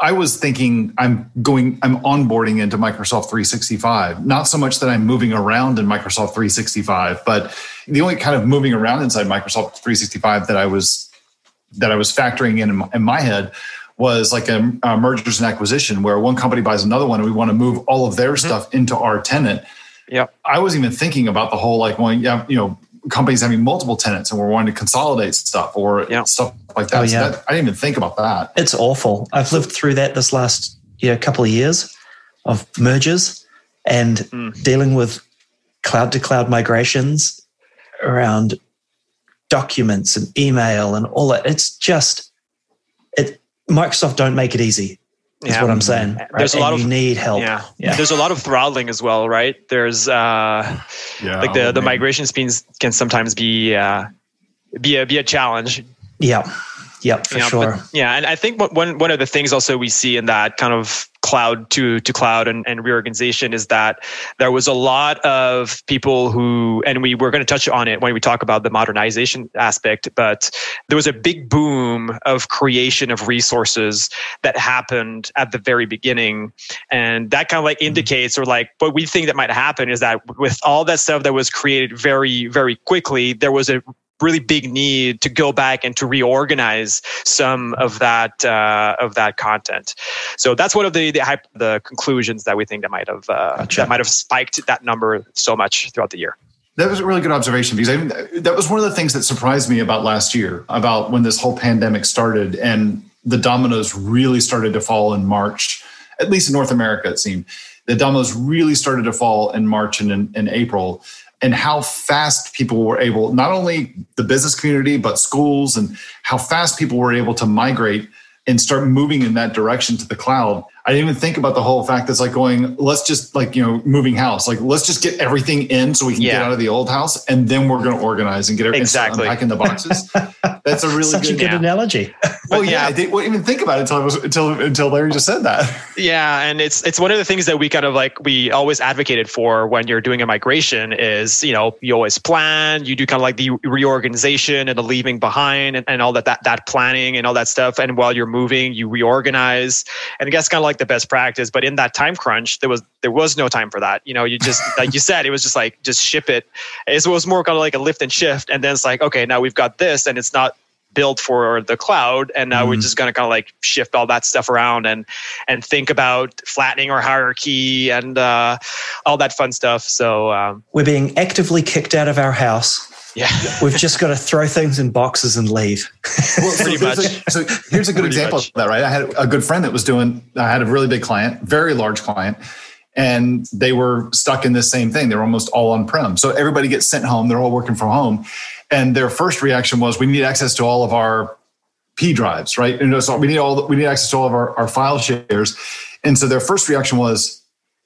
I was thinking I'm going, I'm onboarding into Microsoft 365. Not so much that I'm moving around in Microsoft 365, but the only kind of moving around inside Microsoft 365 that I was that I was factoring in in my, in my head was like a, a, mergers and acquisition where one company buys another one and we want to move all of their mm-hmm. stuff into our tenant. Yeah. I wasn't even thinking about the whole like well, yeah, you know, companies having multiple tenants and we're wanting to consolidate stuff or yeah. stuff like that. Oh, yeah. So that, I didn't even think about that. It's awful. I've lived through that this last yeah, couple of years of mergers and mm. dealing with cloud to cloud migrations around documents and email and all that. It's just it Microsoft don't make it easy. Is yeah. what I'm saying. Right? There's a lot of you need help. Yeah. yeah. There's a lot of throttling as well, right? There's uh yeah, like the, the migration speeds can sometimes be uh be a be a challenge. Yeah. Yep, for you know, sure. But, yeah, and I think one one of the things also we see in that kind of cloud to to cloud and, and reorganization is that there was a lot of people who and we were going to touch on it when we talk about the modernization aspect but there was a big boom of creation of resources that happened at the very beginning and that kind of like mm-hmm. indicates or like what we think that might happen is that with all that stuff that was created very very quickly there was a really big need to go back and to reorganize some of that uh, of that content. So that's one of the the, the conclusions that we think that might have uh, gotcha. that might have spiked that number so much throughout the year. That was a really good observation because I, that was one of the things that surprised me about last year, about when this whole pandemic started and the dominoes really started to fall in March, at least in North America, it seemed. The dominoes really started to fall in March and in, in April and how fast people were able, not only the business community, but schools, and how fast people were able to migrate and start moving in that direction to the cloud. I didn't even think about the whole fact that's like going, let's just like, you know, moving house. Like, let's just get everything in so we can yeah. get out of the old house and then we're going to organize and get everything exactly. back in the boxes. That's a really Such good, a good yeah. analogy. well, yeah, I didn't even think about it until I was until until Larry just said that. Yeah, and it's it's one of the things that we kind of like we always advocated for when you're doing a migration is you know you always plan, you do kind of like the reorganization and the leaving behind and, and all that that that planning and all that stuff, and while you're moving, you reorganize, and I guess kind of like the best practice. But in that time crunch, there was there was no time for that. You know, you just like you said, it was just like just ship it. It was more kind of like a lift and shift, and then it's like okay, now we've got this, and it's not built for the cloud and now mm we're mm-hmm. just going to kind of like shift all that stuff around and and think about flattening our hierarchy and uh, all that fun stuff so um, we're being actively kicked out of our house yeah we've just got to throw things in boxes and leave well, pretty so much a, so here's a good example much. of that right i had a good friend that was doing i had a really big client very large client and they were stuck in this same thing they were almost all on prem so everybody gets sent home they're all working from home and their first reaction was, "We need access to all of our P drives, right? And so we need all we need access to all of our, our file shares." And so their first reaction was,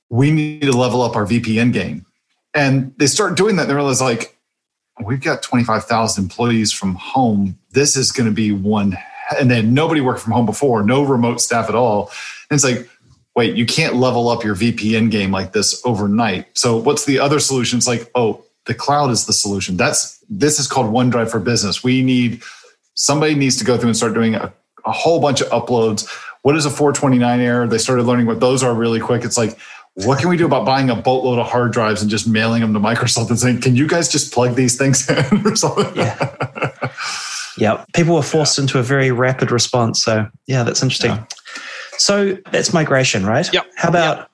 "We need to level up our VPN game." And they start doing that. And they realize, like, we've got twenty five thousand employees from home. This is going to be one. And then nobody worked from home before, no remote staff at all. And it's like, wait, you can't level up your VPN game like this overnight. So what's the other solution? It's like, oh, the cloud is the solution. That's this is called OneDrive for Business. We need somebody needs to go through and start doing a, a whole bunch of uploads. What is a 429 error? They started learning what those are really quick. It's like, what can we do about buying a boatload of hard drives and just mailing them to Microsoft and saying, can you guys just plug these things in or something? Yeah. yeah. People were forced yeah. into a very rapid response. So, yeah, that's interesting. Yeah. So that's migration, right? Yep. How about yep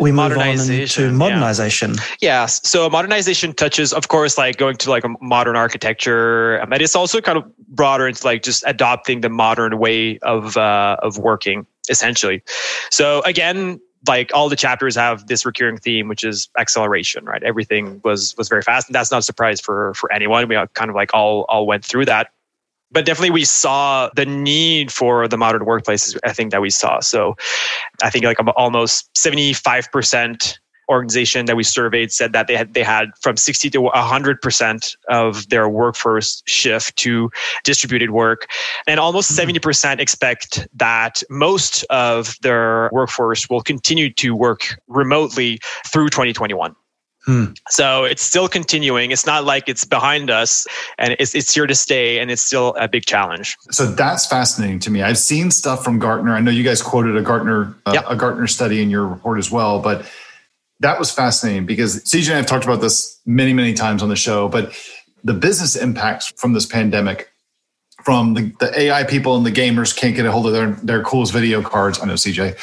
we move on to modernization. Yeah. Yes. So modernization touches, of course, like going to like a modern architecture, but um, it's also kind of broader into like just adopting the modern way of uh, of working, essentially. So again, like all the chapters have this recurring theme, which is acceleration, right? Everything was was very fast, and that's not a surprise for for anyone. We kind of like all all went through that but definitely we saw the need for the modern workplaces i think that we saw so i think like almost 75% organization that we surveyed said that they had they had from 60 to 100% of their workforce shift to distributed work and almost mm-hmm. 70% expect that most of their workforce will continue to work remotely through 2021 Hmm. So it's still continuing. It's not like it's behind us and it's, it's here to stay and it's still a big challenge. So that's fascinating to me. I've seen stuff from Gartner. I know you guys quoted a Gartner uh, yep. a Gartner study in your report as well, but that was fascinating because CJ and I have talked about this many, many times on the show, but the business impacts from this pandemic from the, the, AI people and the gamers can't get a hold of their, their coolest video cards. I know CJ.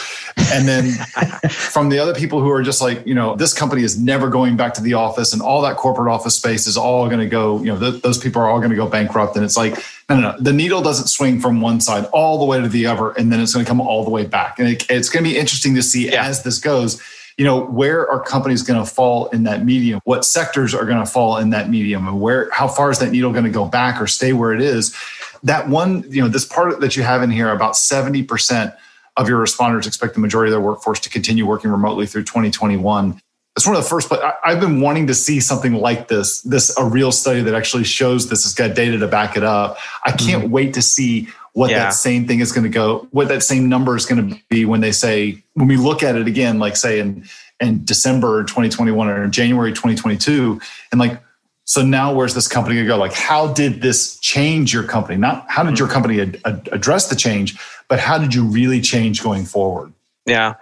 And then from the other people who are just like, you know, this company is never going back to the office and all that corporate office space is all going to go, you know, th- those people are all going to go bankrupt. And it's like, no, no, no. The needle doesn't swing from one side all the way to the other, and then it's going to come all the way back. And it, it's going to be interesting to see yeah. as this goes you know where are companies going to fall in that medium what sectors are going to fall in that medium and where how far is that needle going to go back or stay where it is that one, you know, this part that you have in here, about 70% of your responders expect the majority of their workforce to continue working remotely through 2021. It's one of the first, but I've been wanting to see something like this, this a real study that actually shows this has got data to back it up. I can't mm-hmm. wait to see what yeah. that same thing is going to go, what that same number is going to be when they say, when we look at it again, like say in, in December 2021 or January 2022, and like, so now where's this company going to go? Like, how did this change your company? Not how did your mm-hmm. company ad- ad- address the change, but how did you really change going forward? Yeah.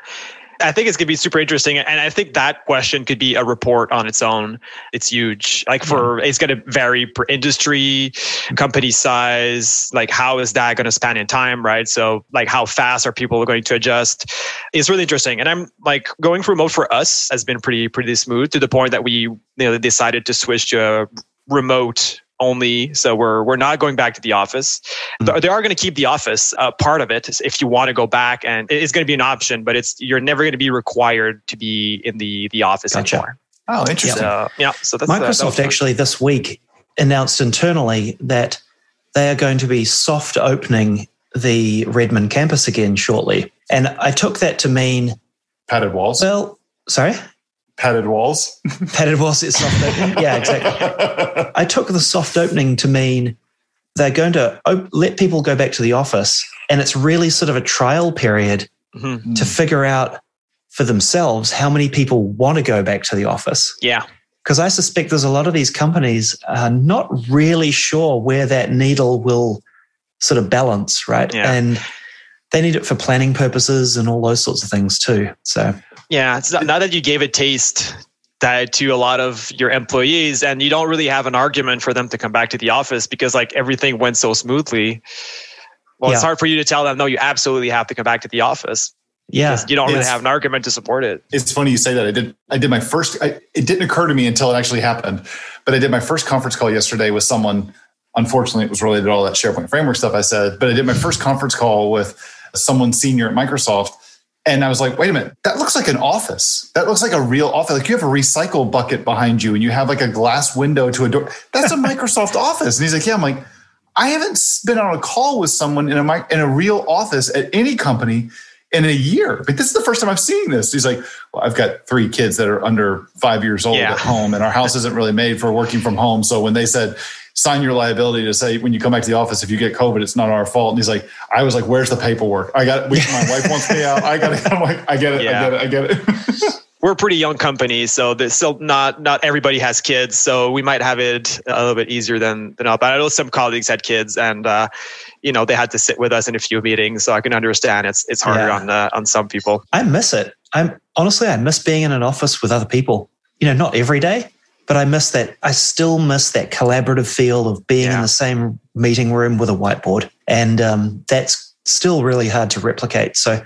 I think it's going to be super interesting. And I think that question could be a report on its own. It's huge. Like for, hmm. it's going to vary per industry, company size. Like how is that going to span in time? Right. So like how fast are people going to adjust? It's really interesting. And I'm like going for remote for us has been pretty, pretty smooth to the point that we you know, decided to switch to a remote only. So we're we're not going back to the office. Mm-hmm. They are going to keep the office uh, part of it if you want to go back, and it's going to be an option. But it's you're never going to be required to be in the the office gotcha. anymore. Oh, interesting. So, yeah. So that's Microsoft actually this week announced internally that they are going to be soft opening the Redmond campus again shortly, and I took that to mean padded walls. Well, sorry padded walls. padded walls, it's soft opening. Yeah, exactly. I took the soft opening to mean they're going to op- let people go back to the office, and it's really sort of a trial period mm-hmm. to figure out for themselves how many people want to go back to the office. Yeah. Because I suspect there's a lot of these companies are not really sure where that needle will sort of balance, right? Yeah. And they need it for planning purposes and all those sorts of things too. So yeah, it's not, now that you gave a taste that to a lot of your employees and you don't really have an argument for them to come back to the office because like everything went so smoothly. Well, yeah. it's hard for you to tell them, no, you absolutely have to come back to the office. Yeah. You don't really have an argument to support it. It's funny you say that. I did I did my first I, it didn't occur to me until it actually happened. But I did my first conference call yesterday with someone. Unfortunately, it was related to all that SharePoint framework stuff I said. But I did my first conference call with someone senior at Microsoft and I was like, wait a minute, that looks like an office. That looks like a real office. Like you have a recycle bucket behind you and you have like a glass window to a door. That's a Microsoft office. And he's like, yeah, I'm like, I haven't been on a call with someone in a in a real office at any company in a year. But this is the first time I've seen this. He's like, well, I've got three kids that are under five years old yeah. at home, and our house isn't really made for working from home. So when they said sign your liability to say when you come back to the office if you get COVID, it's not our fault. And he's like, I was like, where's the paperwork? I got it. My wife wants me out. I got it. I'm like, I get it. Yeah. I get it. I get it. we're a pretty young company, so there's still not not everybody has kids, so we might have it a little bit easier than than But I know some colleagues had kids, and uh, you know they had to sit with us in a few meetings, so I can understand it's it's harder yeah. on uh, on some people. I miss it. I'm honestly I miss being in an office with other people. You know, not every day, but I miss that. I still miss that collaborative feel of being yeah. in the same meeting room with a whiteboard, and um, that's still really hard to replicate. So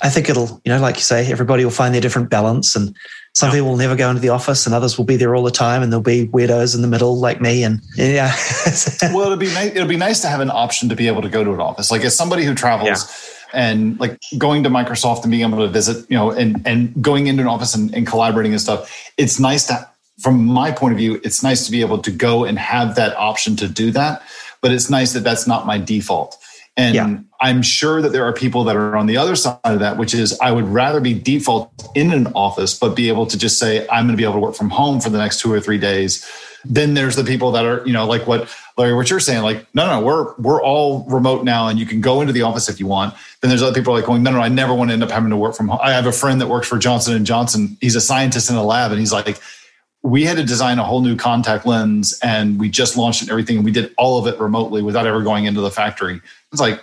I think it'll, you know, like you say, everybody will find their different balance, and some people will never go into the office, and others will be there all the time, and there'll be weirdos in the middle like me, and yeah. well, it'll be nice. It'll be nice to have an option to be able to go to an office. Like as somebody who travels. Yeah and like going to Microsoft and being able to visit, you know, and and going into an office and, and, collaborating and stuff. It's nice to, from my point of view, it's nice to be able to go and have that option to do that. But it's nice that that's not my default. And yeah. I'm sure that there are people that are on the other side of that, which is I would rather be default in an office, but be able to just say, I'm going to be able to work from home for the next two or three days. Then there's the people that are, you know, like what Larry, what you're saying, like, no, no, we're we're all remote now and you can go into the office if you want. Then there's other people like going, no, no, I never want to end up having to work from home. I have a friend that works for Johnson and Johnson. He's a scientist in a lab and he's like, we had to design a whole new contact lens and we just launched it and everything. And we did all of it remotely without ever going into the factory. It's like,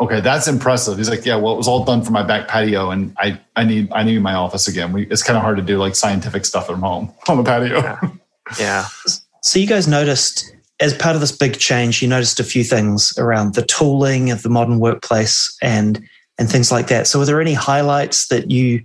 okay, that's impressive. He's like, yeah, well, it was all done for my back patio, and I, I need, I need my office again. We, it's kind of hard to do like scientific stuff at home on the patio. Yeah. yeah. So you guys noticed as part of this big change, you noticed a few things around the tooling of the modern workplace and and things like that. So, are there any highlights that you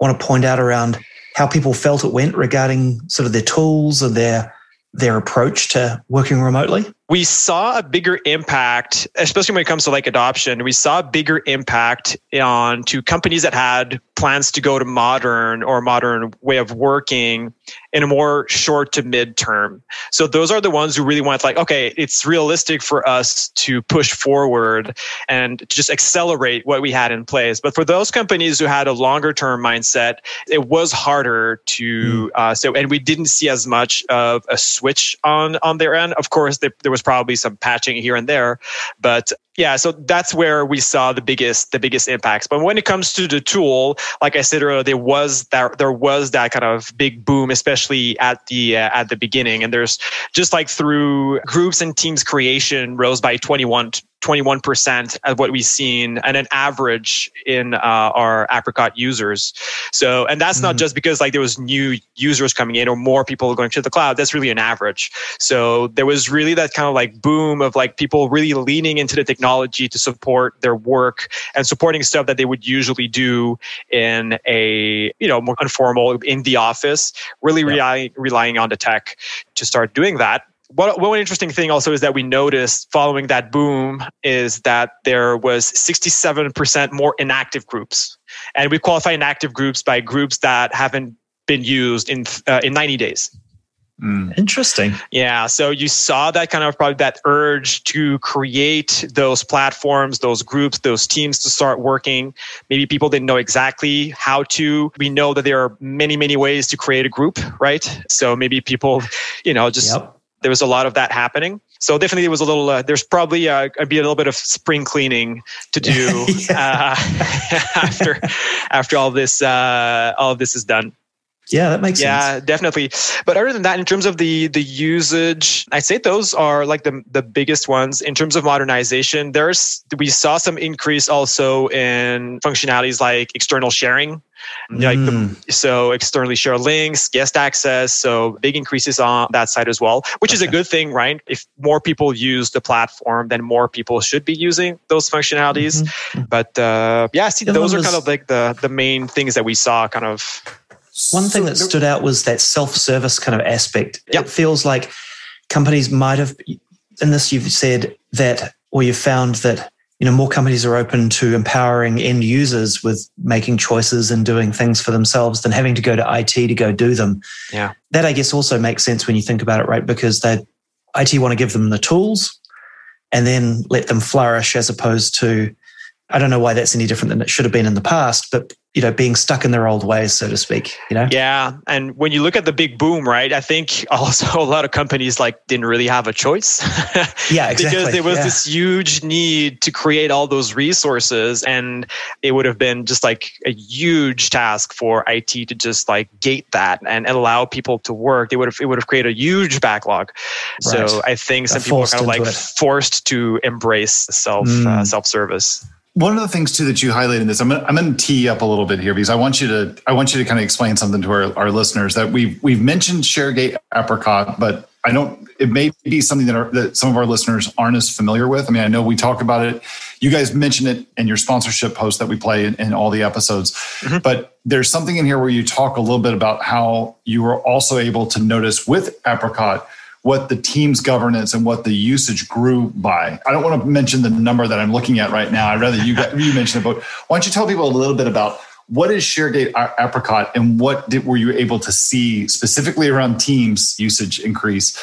want to point out around how people felt it went regarding sort of their tools and their their approach to working remotely? We saw a bigger impact, especially when it comes to like adoption. We saw a bigger impact on to companies that had plans to go to modern or modern way of working in a more short to mid term. So those are the ones who really want like, okay, it's realistic for us to push forward and just accelerate what we had in place. But for those companies who had a longer term mindset, it was harder to mm. uh, so and we didn't see as much of a switch on on their end. Of course, there, there was probably some patching here and there, but yeah so that's where we saw the biggest the biggest impacts. But when it comes to the tool like i said earlier there was that there was that kind of big boom especially at the uh, at the beginning. And there's just like through groups and teams creation rose by 21 21% of what we've seen and an average in uh, our apricot users so and that's mm-hmm. not just because like there was new users coming in or more people going to the cloud that's really an average so there was really that kind of like boom of like people really leaning into the technology to support their work and supporting stuff that they would usually do in a you know more informal in the office really yeah. relying relying on the tech to start doing that what, one interesting thing also is that we noticed following that boom is that there was 67% more inactive groups and we qualify inactive groups by groups that haven't been used in uh, in 90 days Mm. Interesting. Yeah. So you saw that kind of probably that urge to create those platforms, those groups, those teams to start working. Maybe people didn't know exactly how to. We know that there are many, many ways to create a group, right? So maybe people, you know, just yep there was a lot of that happening. So definitely there was a little, uh, there's probably uh, be a little bit of spring cleaning to do uh, after, after all this, uh, all of this is done. Yeah, that makes yeah, sense. Yeah, definitely. But other than that, in terms of the the usage, I'd say those are like the the biggest ones in terms of modernization. There's we saw some increase also in functionalities like external sharing. Mm. Like the, mm. so externally share links, guest access. So big increases on that side as well, which okay. is a good thing, right? If more people use the platform, then more people should be using those functionalities. Mm-hmm. But uh, yeah, see, those are kind of like the the main things that we saw kind of one thing that stood out was that self-service kind of aspect. Yep. It feels like companies might have, in this you've said that, or you've found that you know more companies are open to empowering end users with making choices and doing things for themselves than having to go to IT to go do them. Yeah, that I guess also makes sense when you think about it, right? Because they IT want to give them the tools and then let them flourish as opposed to I don't know why that's any different than it should have been in the past, but you know being stuck in their old ways so to speak you know yeah and when you look at the big boom right i think also a lot of companies like didn't really have a choice yeah exactly. because there was yeah. this huge need to create all those resources and it would have been just like a huge task for it to just like gate that and allow people to work they would have it would have created a huge backlog right. so i think some people are kind of like it. forced to embrace self uh, mm. uh, self service one of the things too that you highlight in this, I'm gonna, I'm going to tee up a little bit here because I want you to I want you to kind of explain something to our, our listeners that we've we've mentioned ShareGate Apricot, but I don't. It may be something that, our, that some of our listeners aren't as familiar with. I mean, I know we talk about it. You guys mention it in your sponsorship post that we play in, in all the episodes, mm-hmm. but there's something in here where you talk a little bit about how you were also able to notice with Apricot what the team's governance and what the usage grew by. I don't want to mention the number that I'm looking at right now. I'd rather you you mention it. But why don't you tell people a little bit about what is ShareGate Apricot and what did, were you able to see specifically around Teams usage increase?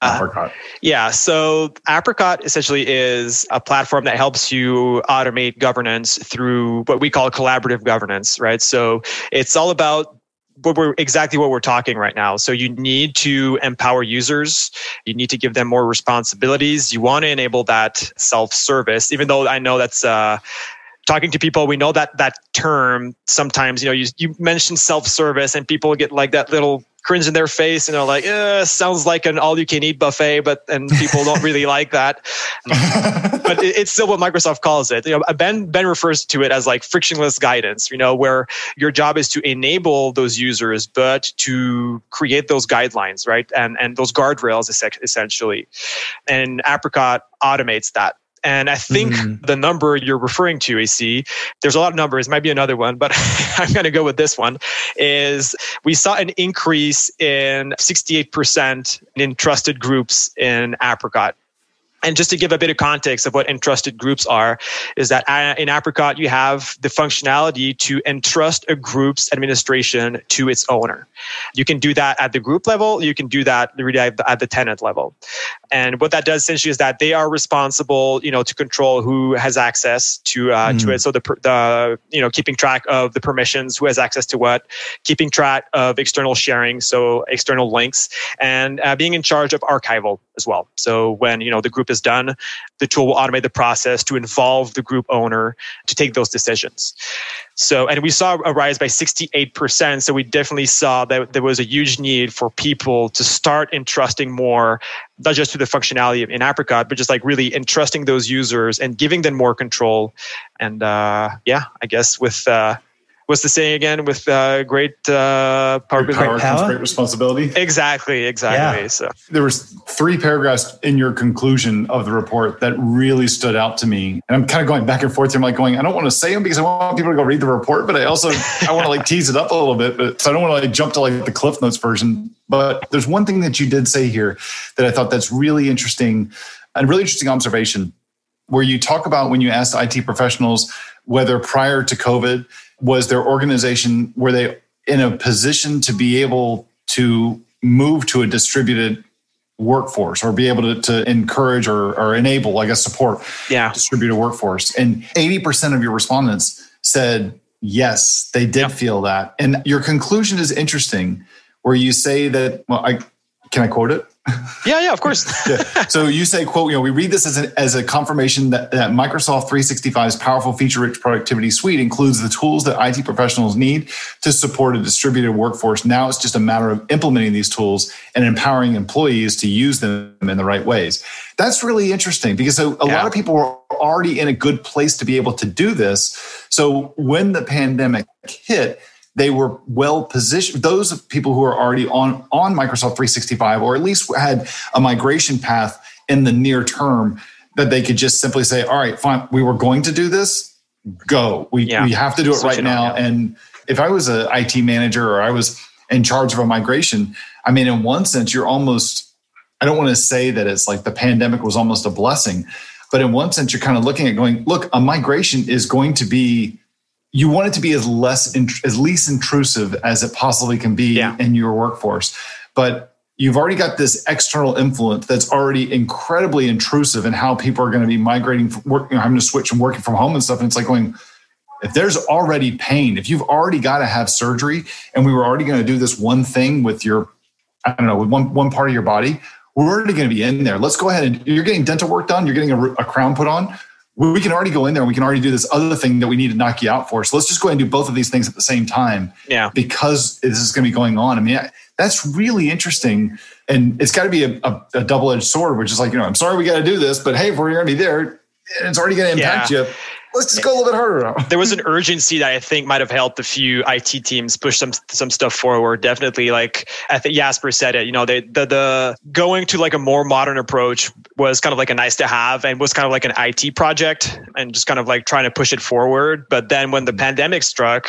Uh, Apricot. Uh, yeah, so Apricot essentially is a platform that helps you automate governance through what we call collaborative governance, right? So it's all about what we're exactly what we're talking right now. So you need to empower users. You need to give them more responsibilities. You want to enable that self-service, even though I know that's uh, talking to people. We know that that term sometimes, you know, you you mention self-service and people get like that little cringe in their face and they're like, eh, sounds like an all you can eat buffet, but and people don't really like that. but it, it's still what Microsoft calls it. You know, Ben Ben refers to it as like frictionless guidance, you know, where your job is to enable those users, but to create those guidelines, right? And and those guardrails essentially. And Apricot automates that and I think mm. the number you're referring to, AC, there's a lot of numbers, might be another one, but I'm going to go with this one, is we saw an increase in 68% in trusted groups in Apricot and just to give a bit of context of what entrusted groups are, is that uh, in Apricot, you have the functionality to entrust a group's administration to its owner. You can do that at the group level, you can do that at the tenant level. And what that does essentially is that they are responsible, you know, to control who has access to uh, mm. to it. So the the you know keeping track of the permissions, who has access to what, keeping track of external sharing, so external links, and uh, being in charge of archival as well. So when you know the group is done, the tool will automate the process to involve the group owner to take those decisions. So, and we saw a rise by 68%. So we definitely saw that there was a huge need for people to start entrusting more, not just to the functionality in Apricot, but just like really entrusting those users and giving them more control. And uh, yeah, I guess with uh, what's the saying again? With uh, great uh, power, great power, comes great responsibility. Exactly, exactly. Yeah. So there was three paragraphs in your conclusion of the report that really stood out to me, and I'm kind of going back and forth. Here. I'm like going, I don't want to say them because I want people to go read the report, but I also I want to like tease it up a little bit, but so I don't want to like jump to like the Cliff Notes version. But there's one thing that you did say here that I thought that's really interesting, and really interesting observation, where you talk about when you asked IT professionals whether prior to COVID was their organization were they in a position to be able to move to a distributed workforce or be able to, to encourage or, or enable i guess support yeah. distributed workforce? And 80% of your respondents said yes they did feel that. And your conclusion is interesting where you say that well i can i quote it yeah, yeah, of course. yeah. So you say, quote, you know, we read this as, a, as a confirmation that, that Microsoft 365's powerful feature-rich productivity suite includes the tools that IT professionals need to support a distributed workforce. Now it's just a matter of implementing these tools and empowering employees to use them in the right ways. That's really interesting because a, a yeah. lot of people were already in a good place to be able to do this. So when the pandemic hit, they were well positioned. Those people who are already on, on Microsoft 365, or at least had a migration path in the near term, that they could just simply say, all right, fine, we were going to do this, go. We, yeah. we have to do it Switch right it now. On, yeah. And if I was an IT manager or I was in charge of a migration, I mean, in one sense, you're almost, I don't want to say that it's like the pandemic was almost a blessing, but in one sense, you're kind of looking at going, look, a migration is going to be you want it to be as less as least intrusive as it possibly can be yeah. in your workforce but you've already got this external influence that's already incredibly intrusive in how people are going to be migrating work, you know, having to switch and working from home and stuff and it's like going if there's already pain, if you've already got to have surgery and we were already going to do this one thing with your, I don't know, with one, one part of your body, we're already going to be in there. Let's go ahead and you're getting dental work done. You're getting a, a crown put on. We can already go in there and we can already do this other thing that we need to knock you out for. So let's just go ahead and do both of these things at the same time. Yeah. Because this is going to be going on. I mean, that's really interesting. And it's got to be a, a, a double edged sword, which is like, you know, I'm sorry we got to do this, but hey, if we're going to be there, it's already going to impact yeah. you let's just go a little bit harder There was an urgency that I think might have helped a few IT teams push some some stuff forward. Definitely, like I think Jasper said it. You know, they, the the going to like a more modern approach was kind of like a nice to have and was kind of like an IT project and just kind of like trying to push it forward. But then when the hmm. pandemic struck,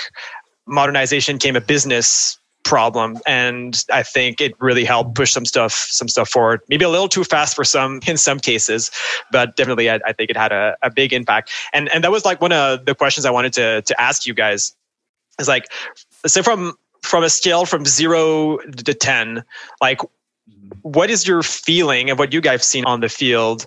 modernization came a business problem. And i think it really helped push some stuff some stuff forward. Maybe a little too fast for some in some cases but definitely i, I think it had a, a big impact. And and that was like one of the questions i wanted to to ask you guys. Is like say from from a scale from zero to 10 like what is your feeling of what you guys seen on the field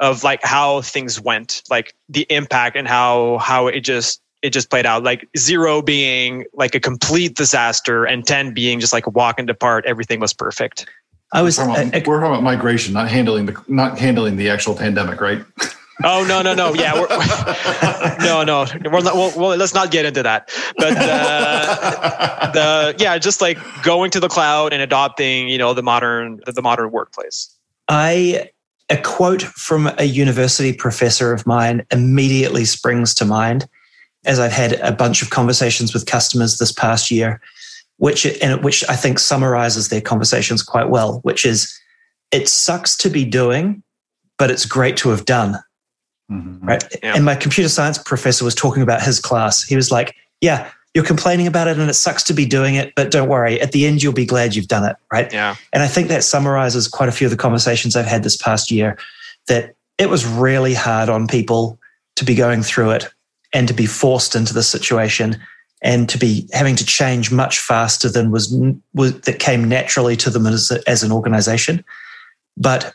of like how things went? Like the impact and how how it just it just played out like zero being like a complete disaster and 10 being just like walking apart everything was perfect. I was we're talking, about, we're talking about migration not handling the not handling the actual pandemic right? Oh no no no. Yeah no no. We're not, well, well, let's not get into that. But uh, the yeah just like going to the cloud and adopting you know the modern the modern workplace. I a quote from a university professor of mine immediately springs to mind as I've had a bunch of conversations with customers this past year, which and which I think summarizes their conversations quite well, which is it sucks to be doing, but it's great to have done. Mm-hmm. Right. Yeah. And my computer science professor was talking about his class. He was like, Yeah, you're complaining about it and it sucks to be doing it, but don't worry. At the end, you'll be glad you've done it. Right. Yeah. And I think that summarizes quite a few of the conversations I've had this past year that it was really hard on people to be going through it and to be forced into the situation and to be having to change much faster than was, was that came naturally to them as, as an organization. But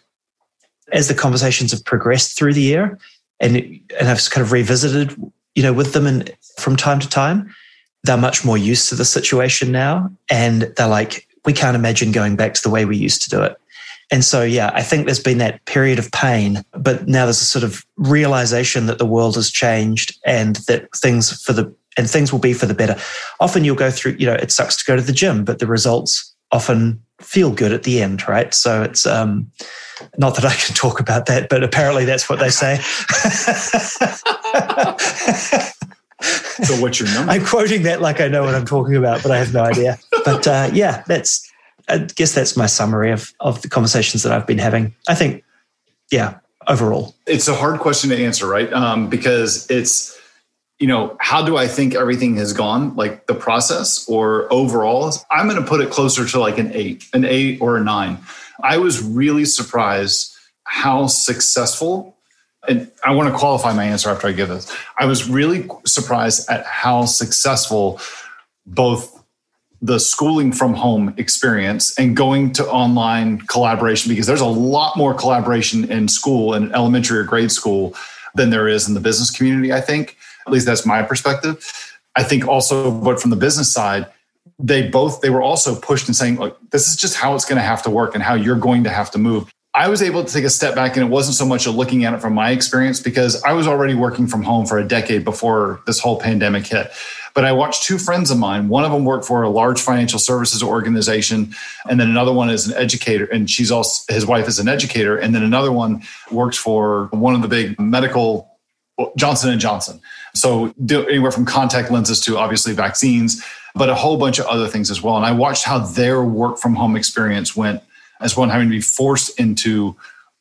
as the conversations have progressed through the year and, and I've kind of revisited, you know, with them and from time to time, they're much more used to the situation now. And they're like, we can't imagine going back to the way we used to do it. And so, yeah, I think there's been that period of pain, but now there's a sort of realization that the world has changed and that things for the and things will be for the better. Often you'll go through, you know, it sucks to go to the gym, but the results often feel good at the end, right? So it's um not that I can talk about that, but apparently that's what they say. so what's your number? I'm quoting that like I know what I'm talking about, but I have no idea. But uh, yeah, that's I guess that's my summary of of the conversations that I've been having. I think, yeah, overall, it's a hard question to answer, right? Um, because it's you know how do I think everything has gone, like the process or overall. I'm going to put it closer to like an eight, an eight or a nine. I was really surprised how successful and I want to qualify my answer after I give this. I was really surprised at how successful both the schooling from home experience and going to online collaboration because there's a lot more collaboration in school in elementary or grade school than there is in the business community i think. At least that's my perspective. I think also but from the business side they both they were also pushed and saying look this is just how it's going to have to work and how you're going to have to move. I was able to take a step back and it wasn't so much a looking at it from my experience because I was already working from home for a decade before this whole pandemic hit. But I watched two friends of mine. One of them worked for a large financial services organization, and then another one is an educator, and she's also his wife is an educator, and then another one works for one of the big medical Johnson and Johnson. So anywhere from contact lenses to obviously vaccines, but a whole bunch of other things as well. And I watched how their work from home experience went as one having to be forced into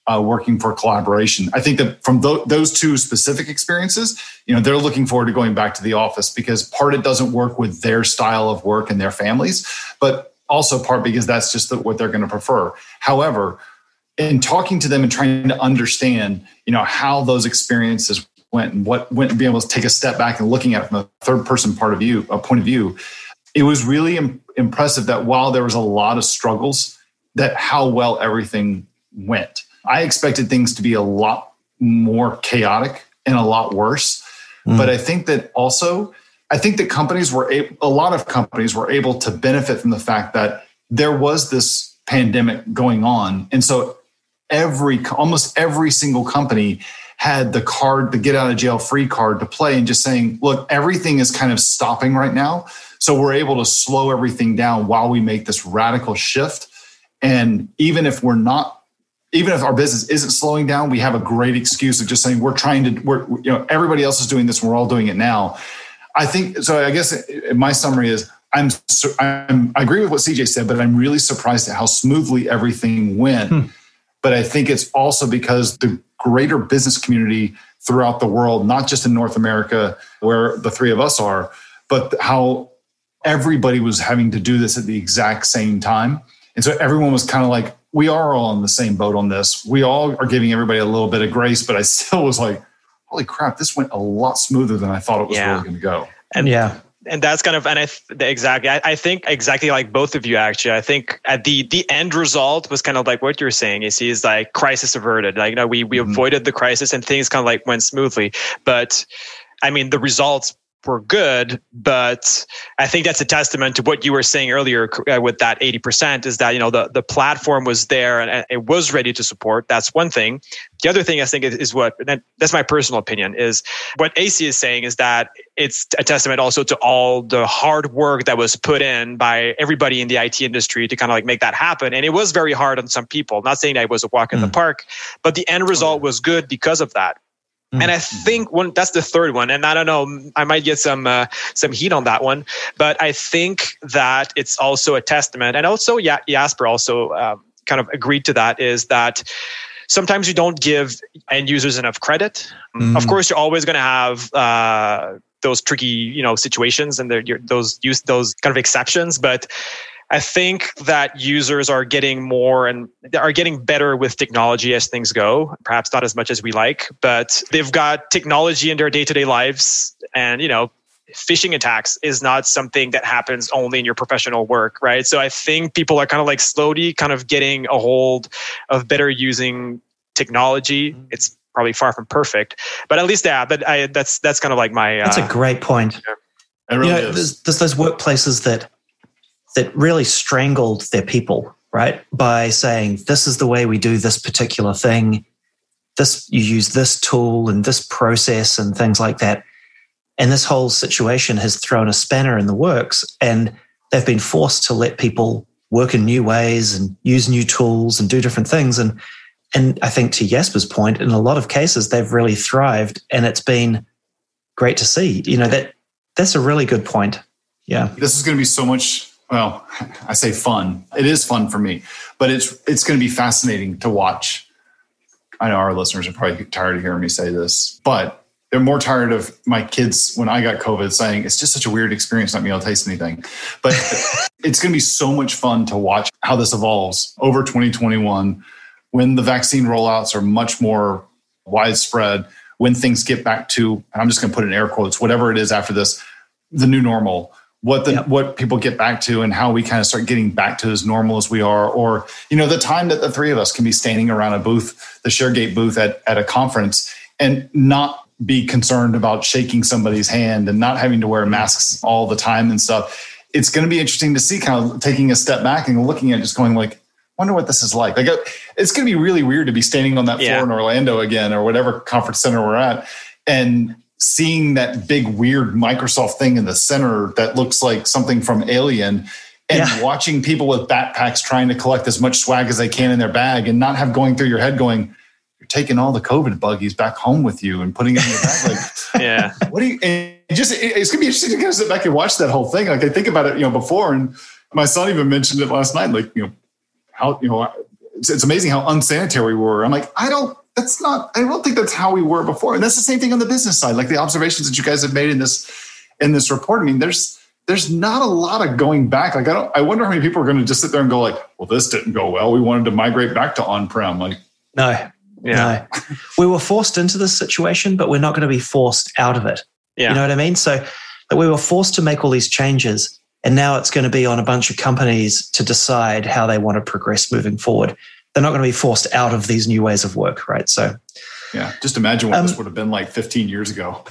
uh, working for collaboration. I think that from th- those two specific experiences, you know, they're looking forward to going back to the office because part it doesn't work with their style of work and their families, but also part because that's just the, what they're going to prefer. However, in talking to them and trying to understand, you know, how those experiences went and what went and being able to take a step back and looking at it from a third person part of view, a point of view, it was really Im- impressive that while there was a lot of struggles, that how well everything went I expected things to be a lot more chaotic and a lot worse. Mm. But I think that also, I think that companies were able, a lot of companies were able to benefit from the fact that there was this pandemic going on. And so every, almost every single company had the card, the get out of jail free card to play and just saying, look, everything is kind of stopping right now. So we're able to slow everything down while we make this radical shift. And even if we're not even if our business isn't slowing down, we have a great excuse of just saying we're trying to. We're you know everybody else is doing this, and we're all doing it now. I think so. I guess my summary is I'm, I'm I agree with what CJ said, but I'm really surprised at how smoothly everything went. Hmm. But I think it's also because the greater business community throughout the world, not just in North America where the three of us are, but how everybody was having to do this at the exact same time. And so everyone was kind of like, we are all on the same boat on this. We all are giving everybody a little bit of grace, but I still was like, holy crap, this went a lot smoother than I thought it was yeah. really going to go. And yeah. And that's kind of, and I exactly, I, I, think exactly like both of you actually. I think at the the end result was kind of like what you're saying. You see, is like crisis averted. Like you know, we we mm-hmm. avoided the crisis and things kind of like went smoothly. But I mean, the results were good, but I think that's a testament to what you were saying earlier uh, with that 80% is that, you know, the, the platform was there and it was ready to support. That's one thing. The other thing I think is, what, that's my personal opinion is what AC is saying is that it's a testament also to all the hard work that was put in by everybody in the IT industry to kind of like make that happen. And it was very hard on some people, not saying that it was a walk in mm. the park, but the end result was good because of that. And I mm. think one that's the third one, and I don't know, I might get some uh, some heat on that one, but I think that it's also a testament, and also yeah, Jasper also um, kind of agreed to that is that sometimes you don't give end users enough credit. Mm. Of course, you're always going to have uh, those tricky you know situations and those use those kind of exceptions, but I think that users are getting more and are getting better with technology as things go. Perhaps not as much as we like, but they've got technology in their day to day lives. And, you know, phishing attacks is not something that happens only in your professional work, right? So I think people are kind of like slowly kind of getting a hold of better using technology. Mm-hmm. It's probably far from perfect, but at least yeah, but I, that's that's kind of like my. That's uh, a great point. Yeah. Really you know, there's, there's those workplaces that that really strangled their people, right? By saying, this is the way we do this particular thing. This, you use this tool and this process and things like that. And this whole situation has thrown a spanner in the works. And they've been forced to let people work in new ways and use new tools and do different things. And and I think to Jasper's point, in a lot of cases, they've really thrived, and it's been great to see. You know that that's a really good point. Yeah, this is going to be so much well, I say fun. It is fun for me, but it's it's going to be fascinating to watch. I know our listeners are probably tired of hearing me say this, but they're more tired of my kids when I got COVID saying it's just such a weird experience not being able to taste anything. But it's going to be so much fun to watch how this evolves over 2021 when the vaccine rollouts are much more widespread, when things get back to, I'm just going to put in air quotes, whatever it is after this, the new normal what the yep. what people get back to and how we kind of start getting back to as normal as we are or you know the time that the three of us can be standing around a booth the sharegate booth at, at a conference and not be concerned about shaking somebody's hand and not having to wear masks all the time and stuff it's going to be interesting to see kind of taking a step back and looking at just going like wonder what this is like like it's going to be really weird to be standing on that yeah. floor in orlando again or whatever conference center we're at and seeing that big weird Microsoft thing in the center that looks like something from Alien and yeah. watching people with backpacks trying to collect as much swag as they can in their bag and not have going through your head going, you're taking all the COVID buggies back home with you and putting it in your bag. Like, yeah. What do you, and just, it's going to be interesting to kind of sit back and watch that whole thing. Like I think about it, you know, before and my son even mentioned it last night, like, you know, how, you know, it's, it's amazing how unsanitary we were. I'm like, I don't, that's not i don't think that's how we were before. And that's the same thing on the business side like the observations that you guys have made in this in this report. I mean there's there's not a lot of going back. Like i don't i wonder how many people are going to just sit there and go like well this didn't go well. We wanted to migrate back to on-prem. Like no. Yeah. No. we were forced into this situation but we're not going to be forced out of it. Yeah. you know what i mean? So that we were forced to make all these changes and now it's going to be on a bunch of companies to decide how they want to progress moving forward they're not going to be forced out of these new ways of work, right? So, yeah, just imagine what um, this would have been like 15 years ago.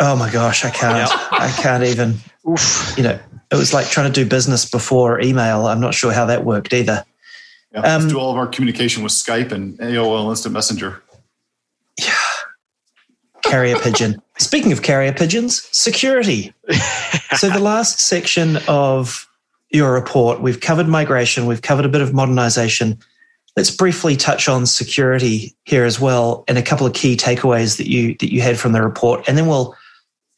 Oh my gosh, I can't. Yep. I can't even. Oof. You know, it was like trying to do business before email. I'm not sure how that worked either. Yeah, let's um, do all of our communication with Skype and AOL Instant Messenger. Yeah. Carrier pigeon. Speaking of carrier pigeons, security. so the last section of your report, we've covered migration, we've covered a bit of modernization. Let's briefly touch on security here as well, and a couple of key takeaways that you that you had from the report, and then we'll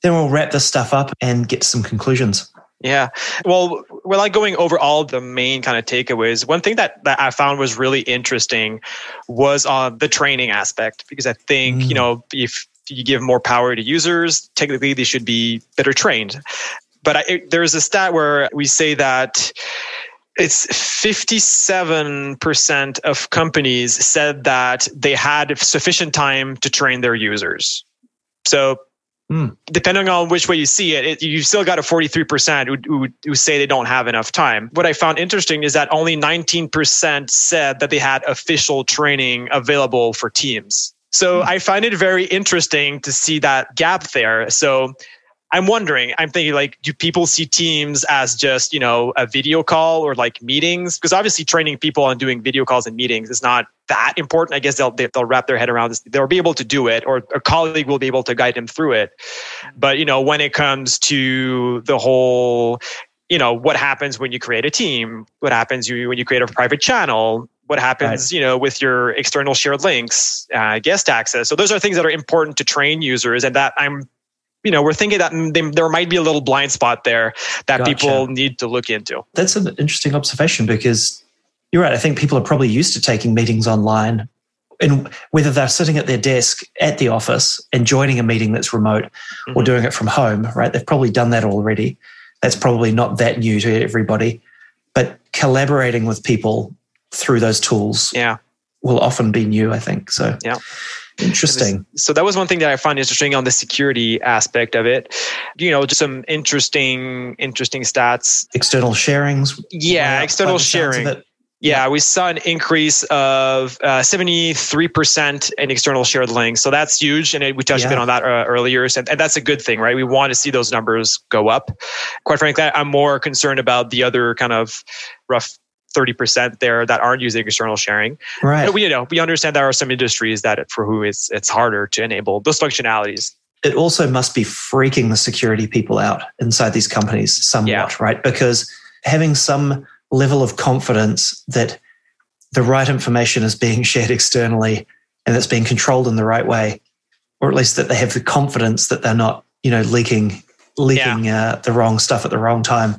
then we'll wrap this stuff up and get to some conclusions. Yeah. Well, like going over all the main kind of takeaways, one thing that, that I found was really interesting was on the training aspect, because I think, mm. you know, if you give more power to users, technically they should be better trained. But I, it, there's a stat where we say that it's 57% of companies said that they had sufficient time to train their users. So Mm. Depending on which way you see it, it you've still got a 43% who, who, who, say they don't have enough time. What I found interesting is that only 19% said that they had official training available for teams. So mm. I find it very interesting to see that gap there. So I'm wondering, I'm thinking like, do people see Teams as just, you know, a video call or like meetings? Because obviously training people on doing video calls and meetings is not that important. I guess they'll, they'll wrap their head around this. They'll be able to do it or a colleague will be able to guide them through it. But, you know, when it comes to the whole, you know, what happens when you create a team? What happens when you create a private channel? what happens right. you know with your external shared links uh, guest access so those are things that are important to train users and that i'm you know, we're thinking that they, there might be a little blind spot there that gotcha. people need to look into. That's an interesting observation because you're right. I think people are probably used to taking meetings online. And whether they're sitting at their desk at the office and joining a meeting that's remote mm-hmm. or doing it from home, right? They've probably done that already. That's probably not that new to everybody. But collaborating with people through those tools yeah. will often be new, I think. So yeah. Interesting. So that was one thing that I found interesting on the security aspect of it. You know, just some interesting, interesting stats. External sharings. Yeah, external sharing. Yeah, we saw an increase of uh, 73% in external shared links. So that's huge. And we touched yeah. a bit on that uh, earlier. And, and, that's a good thing, right? We want to see those numbers go up. Quite frankly, I'm more concerned about the other kind of rough 30% there that aren't using external sharing. Right. But we, you know, we understand there are some industries that for who it's, it's harder to enable those functionalities. It also must be freaking the security people out inside these companies somewhat, yeah. right? Because having some level of confidence that the right information is being shared externally and it's being controlled in the right way, or at least that they have the confidence that they're not, you know, leaking leaking yeah. uh, the wrong stuff at the wrong time,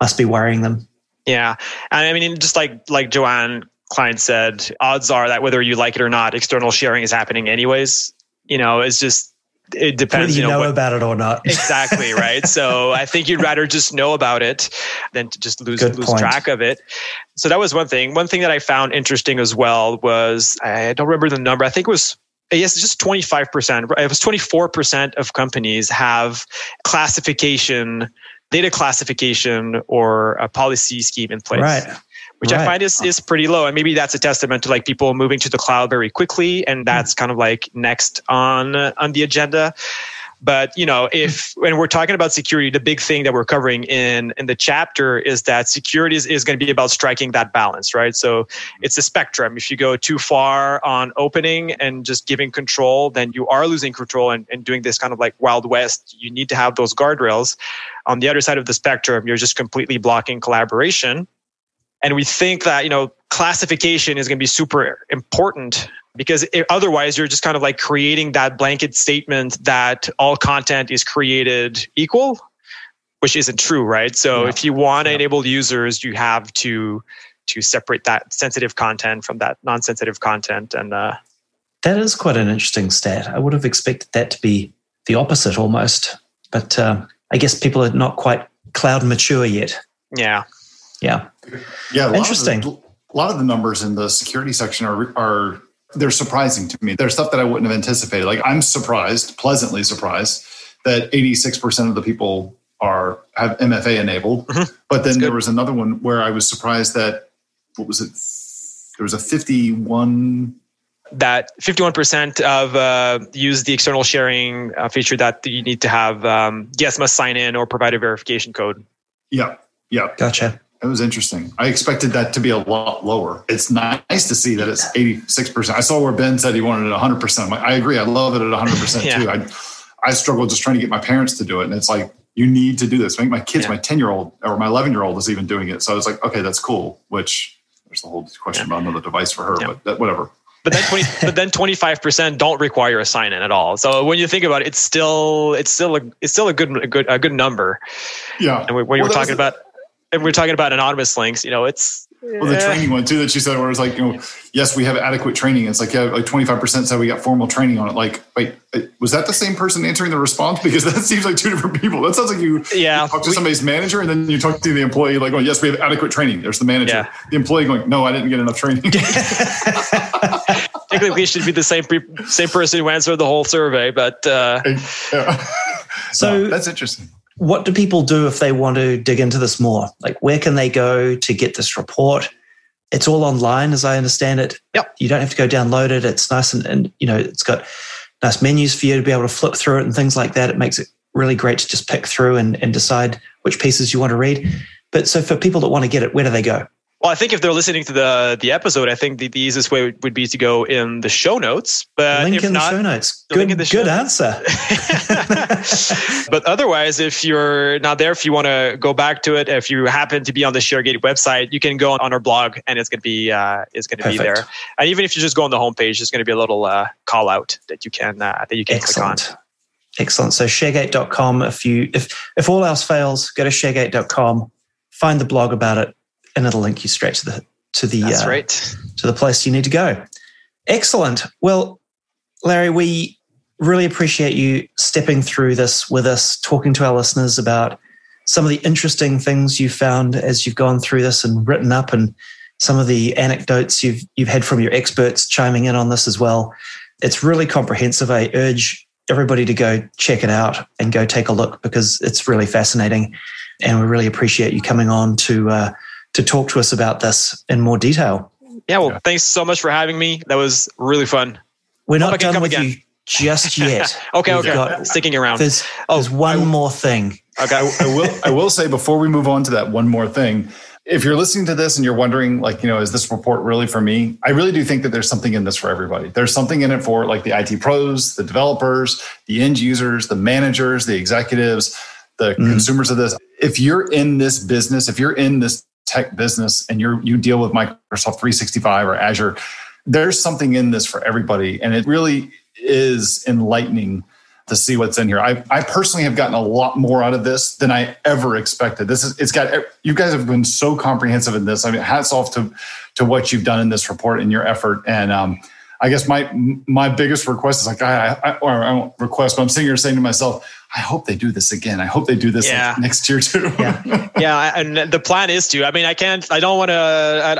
must be worrying them. Yeah, and I mean, just like like Joanne Klein said, odds are that whether you like it or not, external sharing is happening anyways. You know, it's just it depends. Whether you, you know, know what, about it or not. exactly right. So I think you'd rather just know about it than to just lose Good lose point. track of it. So that was one thing. One thing that I found interesting as well was I don't remember the number. I think it was yes, just 25%. It was 24% of companies have classification data classification or a policy scheme in place. Right. Which right. I find is, is pretty low. And maybe that's a testament to like people moving to the cloud very quickly. And that's hmm. kind of like next on, on the agenda. But you know, if when we're talking about security, the big thing that we're covering in in the chapter is that security is, is going to be about striking that balance, right? So it's a spectrum. If you go too far on opening and just giving control, then you are losing control and, and doing this kind of like wild west. You need to have those guardrails. On the other side of the spectrum, you're just completely blocking collaboration. And we think that, you know, classification is going to be super important because it, otherwise you're just kind of like creating that blanket statement that all content is created equal which isn't true right? So yeah. if you want to yeah. enable users you have to to separate that sensitive content from that non-sensitive content and uh, that is quite an interesting stat. I would have expected that to be the opposite almost but uh, i guess people are not quite cloud mature yet. Yeah. Yeah. Yeah interesting. a lot of the numbers in the security section are are they're surprising to me. There's stuff that I wouldn't have anticipated. Like I'm surprised, pleasantly surprised, that 86% of the people are have MFA enabled. Mm-hmm. But then there was another one where I was surprised that what was it? There was a 51 that 51% of uh, use the external sharing uh, feature that you need to have um, guests must sign in or provide a verification code. Yeah, yeah. Gotcha. It was interesting. I expected that to be a lot lower. It's nice to see that it's 86%. I saw where Ben said he wanted it 100%. Like, I agree. I love it at 100% yeah. too. I, I struggle just trying to get my parents to do it. And it's like, you need to do this. I think my kids, yeah. my 10 year old or my 11 year old is even doing it. So I was like, okay, that's cool. Which there's the whole question yeah. about another device for her, but that, whatever. But then 20, but then 25% don't require a sign in at all. So when you think about it, it's still, it's still a, it's still a good, a good, a good number. Yeah. And when well, you were talking about, and we're talking about anonymous links, you know, it's well, the training one too that you said, where it's like, you know, yes, we have adequate training. It's like, yeah, like 25% said we got formal training on it. Like, wait, was that the same person answering the response? Because that seems like two different people. That sounds like you, yeah, you talk to we, somebody's manager and then you talk to the employee, like, oh, yes, we have adequate training. There's the manager. Yeah. The employee going, no, I didn't get enough training. Technically, should be the same same person who answered the whole survey, but uh, yeah. so that's interesting what do people do if they want to dig into this more? Like, where can they go to get this report? It's all online, as I understand it. Yep. You don't have to go download it. It's nice and, and you know, it's got nice menus for you to be able to flip through it and things like that. It makes it really great to just pick through and, and decide which pieces you want to read. But so for people that want to get it, where do they go? Well, I think if they're listening to the the episode, I think the, the easiest way would be to go in the show notes. But link in not, the show notes. Good, good show answer. but otherwise, if you're not there, if you want to go back to it, if you happen to be on the ShareGate website, you can go on our blog, and it's going to be uh, it's going to be there. And even if you just go on the homepage, there's going to be a little uh, call out that you can uh, that you can Excellent. click on. Excellent. So sharegate.com. If you if if all else fails, go to sharegate.com, find the blog about it, and it'll link you straight to the to the uh, right. to the place you need to go. Excellent. Well, Larry, we really appreciate you stepping through this with us, talking to our listeners about some of the interesting things you found as you've gone through this and written up, and some of the anecdotes you've you've had from your experts chiming in on this as well. It's really comprehensive. I urge everybody to go check it out and go take a look because it's really fascinating, and we really appreciate you coming on to. Uh, to talk to us about this in more detail. Yeah, well, yeah. thanks so much for having me. That was really fun. We're not done with again. you just yet. okay, We've okay. Got, Sticking around. There's, oh, there's one I, more thing. Okay, I, I will. I will say before we move on to that one more thing. If you're listening to this and you're wondering, like, you know, is this report really for me? I really do think that there's something in this for everybody. There's something in it for like the IT pros, the developers, the end users, the managers, the executives, the mm. consumers of this. If you're in this business, if you're in this tech business and you're you deal with Microsoft 365 or Azure, there's something in this for everybody. And it really is enlightening to see what's in here. I, I personally have gotten a lot more out of this than I ever expected. This is it's got you guys have been so comprehensive in this. I mean, hats off to to what you've done in this report and your effort. And um, I guess my my biggest request is like I, I or I won't request, but I'm sitting here saying to myself, I hope they do this again. I hope they do this yeah. like next year too. yeah, yeah, and the plan is to. I mean, I can't. I don't want to.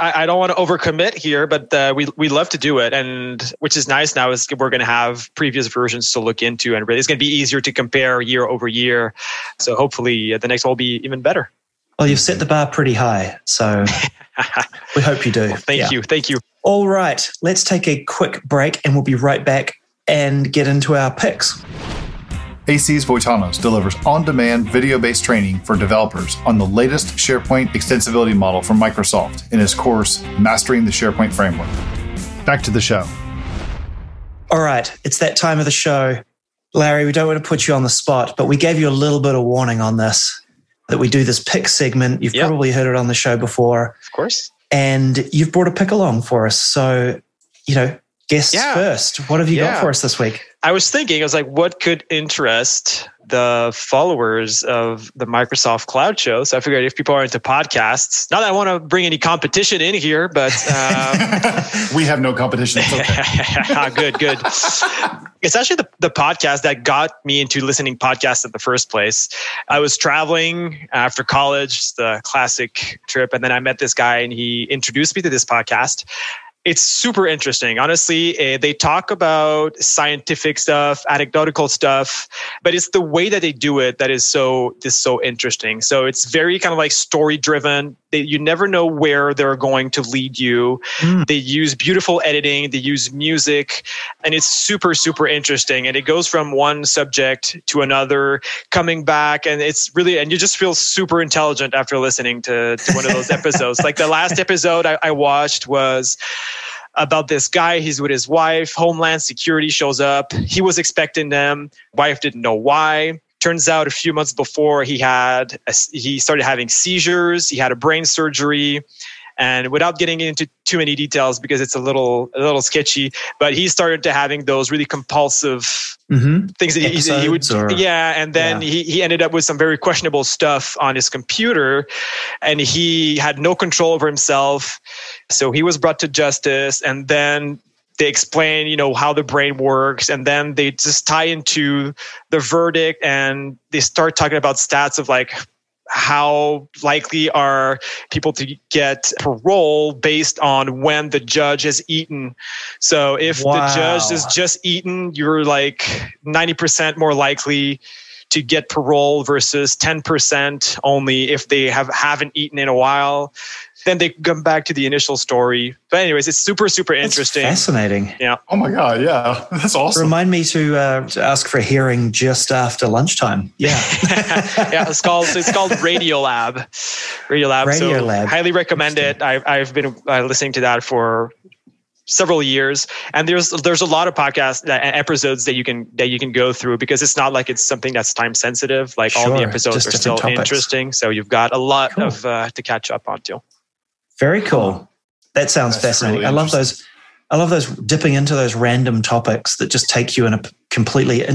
I, I don't want to overcommit here, but uh, we we love to do it, and which is nice now is we're going to have previous versions to look into, and really it's going to be easier to compare year over year. So hopefully, uh, the next one will be even better. Well, you've set the bar pretty high, so we hope you do. Well, thank yeah. you, thank you. All right, let's take a quick break and we'll be right back and get into our picks. AC's Voitanos delivers on demand video based training for developers on the latest SharePoint extensibility model from Microsoft in his course, Mastering the SharePoint Framework. Back to the show. All right, it's that time of the show. Larry, we don't want to put you on the spot, but we gave you a little bit of warning on this that we do this pick segment. You've yep. probably heard it on the show before. Of course and you've brought a pick along for us. So, you know, guests yeah. first. What have you yeah. got for us this week? I was thinking, I was like, what could interest the followers of the Microsoft Cloud Show? So I figured if people are into podcasts, not that I want to bring any competition in here, but um, we have no competition. Okay. good, good. It's actually the, the podcast that got me into listening podcasts in the first place. I was traveling after college, the classic trip, and then I met this guy and he introduced me to this podcast it's super interesting. Honestly, uh, they talk about scientific stuff, anecdotal stuff, but it's the way that they do it that is so is so interesting. So it's very kind of like story driven. They, you never know where they're going to lead you. Mm. They use beautiful editing, they use music, and it's super, super interesting. And it goes from one subject to another, coming back, and it's really, and you just feel super intelligent after listening to, to one of those episodes. like the last episode I, I watched was about this guy. He's with his wife. Homeland Security shows up. He was expecting them. Wife didn't know why. Turns out a few months before he had a, he started having seizures. He had a brain surgery. And without getting into too many details because it's a little a little sketchy, but he started to having those really compulsive mm-hmm. things that he, he, would or, yeah, and then yeah. He, he ended up with some very questionable stuff on his computer, and he had no control over himself, so he was brought to justice, and then they explain you know how the brain works and then they just tie into the verdict and they start talking about stats of like how likely are people to get parole based on when the judge has eaten. So if wow. the judge has just eaten, you're like 90% more likely to get parole versus 10% only if they have haven't eaten in a while then they come back to the initial story. But anyways, it's super super interesting. That's fascinating. Yeah. Oh my god. Yeah, that's awesome. Remind me to, uh, to ask for a hearing just after lunchtime. Yeah. yeah. It's called it's called Radio Lab. Radio Lab. Radio so Lab. Highly recommend it. I've I've been uh, listening to that for several years and there's there's a lot of podcast uh, episodes that you can that you can go through because it's not like it's something that's time sensitive like sure, all the episodes are still topics. interesting so you've got a lot cool. of uh, to catch up on too very cool. That sounds That's fascinating. Really I love those. I love those dipping into those random topics that just take you in a completely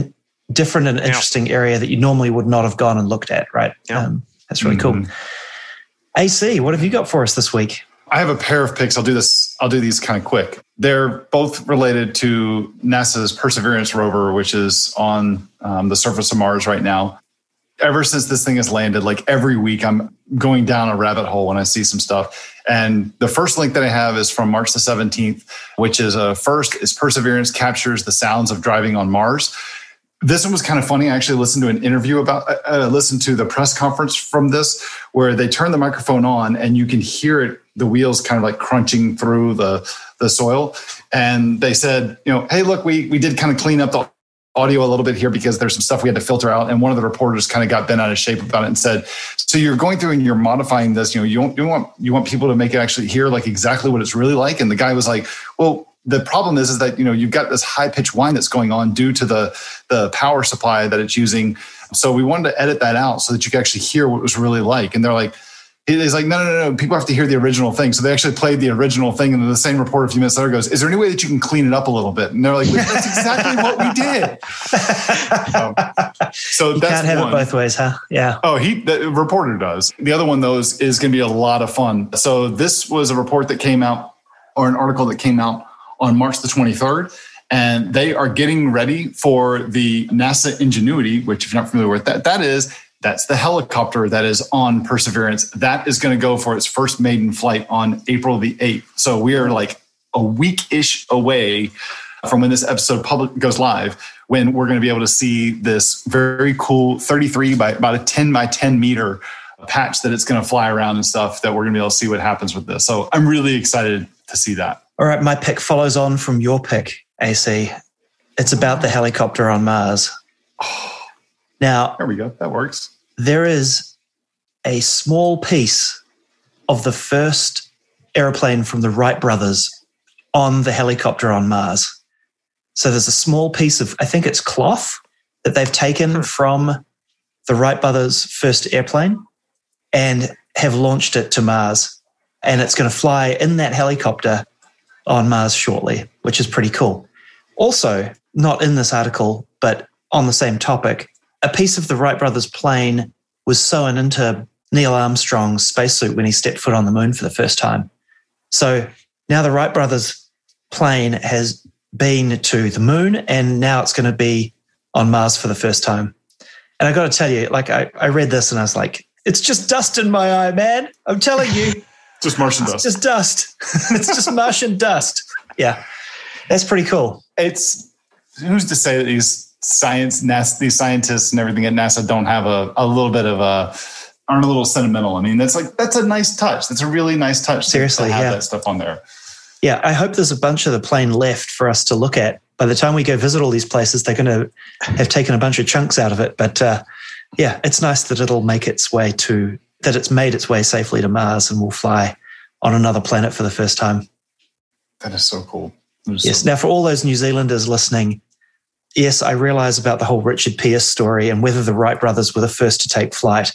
different and interesting yeah. area that you normally would not have gone and looked at. Right. Yeah. Um, that's really mm-hmm. cool. AC, what have you got for us this week? I have a pair of picks. I'll do this. I'll do these kind of quick. They're both related to NASA's Perseverance rover, which is on um, the surface of Mars right now ever since this thing has landed, like every week, I'm going down a rabbit hole when I see some stuff. And the first link that I have is from March the 17th, which is a first is Perseverance captures the sounds of driving on Mars. This one was kind of funny. I actually listened to an interview about, uh, uh listened to the press conference from this, where they turn the microphone on and you can hear it, the wheels kind of like crunching through the the soil. And they said, you know, hey, look, we we did kind of clean up the audio a little bit here because there's some stuff we had to filter out. And one of the reporters kind of got bent out of shape about it and said, "So you're going through and you're modifying this. You know, you, want you want you want people to make it actually hear like exactly what it's really like." And the guy was like, "Well." The problem is, is that you know you've got this high pitched whine that's going on due to the the power supply that it's using. So we wanted to edit that out so that you could actually hear what it was really like. And they're like, He's like, no, no, no, no. People have to hear the original thing. So they actually played the original thing. And the same report a few minutes later goes, Is there any way that you can clean it up a little bit? And they're like, That's exactly what we did. Um, so you that's can't have one. it both ways, huh? Yeah. Oh, he, the reporter does. The other one, though, is, is going to be a lot of fun. So this was a report that came out, or an article that came out on March the 23rd and they are getting ready for the NASA Ingenuity, which if you're not familiar with that, that is that's the helicopter that is on Perseverance. That is going to go for its first maiden flight on April the 8th. So we are like a week ish away from when this episode public goes live, when we're going to be able to see this very cool 33 by about a 10 by 10 meter patch that it's going to fly around and stuff that we're going to be able to see what happens with this. So I'm really excited to see that. All right. My pick follows on from your pick, AC. It's about the helicopter on Mars. Oh. Now, there we go. That works. There is a small piece of the first airplane from the Wright brothers on the helicopter on Mars. So there's a small piece of, I think it's cloth that they've taken hmm. from the Wright brothers' first airplane and have launched it to Mars. And it's going to fly in that helicopter on Mars shortly, which is pretty cool. Also, not in this article, but on the same topic, a piece of the Wright brothers plane was sewn into Neil Armstrong's spacesuit when he stepped foot on the moon for the first time. So now the Wright brothers plane has been to the moon and now it's going to be on Mars for the first time. And I got to tell you, like, I, I read this and I was like, it's just dust in my eye, man. I'm telling you. just Martian it's dust. just dust. it's just Martian dust. Yeah. That's pretty cool. It's who's to say that these science NASA, these scientists and everything at NASA don't have a, a little bit of a aren't a little sentimental. I mean, that's like that's a nice touch. That's a really nice touch. Seriously, to have yeah. that stuff on there. Yeah, I hope there's a bunch of the plane left for us to look at. By the time we go visit all these places, they're going to have taken a bunch of chunks out of it. But uh, yeah, it's nice that it'll make its way to that it's made its way safely to Mars and will fly on another planet for the first time. That is so cool. Is yes. So now, for all those New Zealanders listening, yes, I realize about the whole Richard Pearse story and whether the Wright brothers were the first to take flight,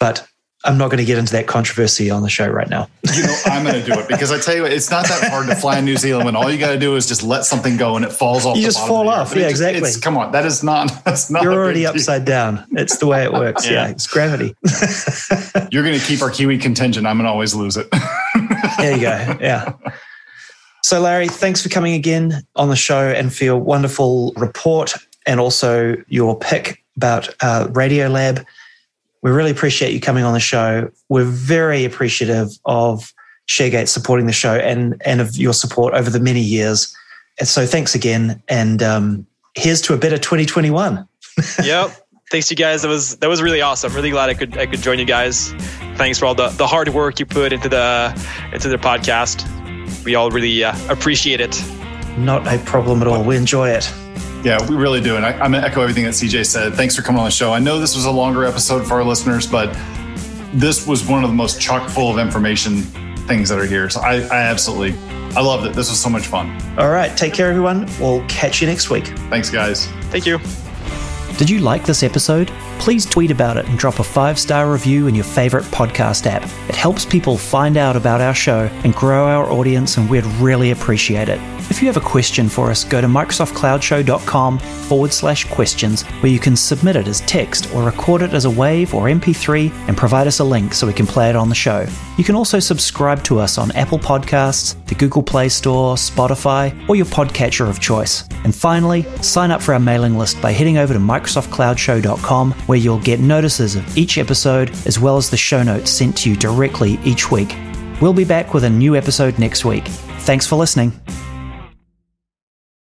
but I'm not going to get into that controversy on the show right now. you know, I'm going to do it because I tell you what, it's not that hard to fly in New Zealand when all you got to do is just let something go and it falls off. You just fall of off. Yeah, just- exactly. it's- come on, that is not. That's not. You're already deal. upside down. It's the way it works. yeah. Yeah. it's gravity. You're going to keep our Kiwi contingent. I'm going to always lose it. there you go. Yeah. So, Larry, thanks for coming again on the show and for your wonderful report and also your pick about uh, Radiolab. We really appreciate you coming on the show. We're very appreciative of ShareGate supporting the show and, and of your support over the many years. And so, thanks again. And um, here's to a better 2021. yep. Thanks, you guys. That was that was really awesome. Really glad I could I could join you guys. Thanks for all the, the hard work you put into the into the podcast. We all really uh, appreciate it. Not a problem at all. We enjoy it. Yeah, we really do. And I, I'm going to echo everything that CJ said. Thanks for coming on the show. I know this was a longer episode for our listeners, but this was one of the most chock full of information things that are here. So I, I absolutely, I loved it. This was so much fun. All right. Take care, everyone. We'll catch you next week. Thanks, guys. Thank you. Did you like this episode? Please tweet about it and drop a five star review in your favorite podcast app. It helps people find out about our show and grow our audience, and we'd really appreciate it. If you have a question for us, go to MicrosoftCloudshow.com forward slash questions, where you can submit it as text or record it as a wave or MP3 and provide us a link so we can play it on the show. You can also subscribe to us on Apple Podcasts, the Google Play Store, Spotify, or your podcatcher of choice. And finally, sign up for our mailing list by heading over to MicrosoftCloudshow.com, where you'll get notices of each episode as well as the show notes sent to you directly each week. We'll be back with a new episode next week. Thanks for listening.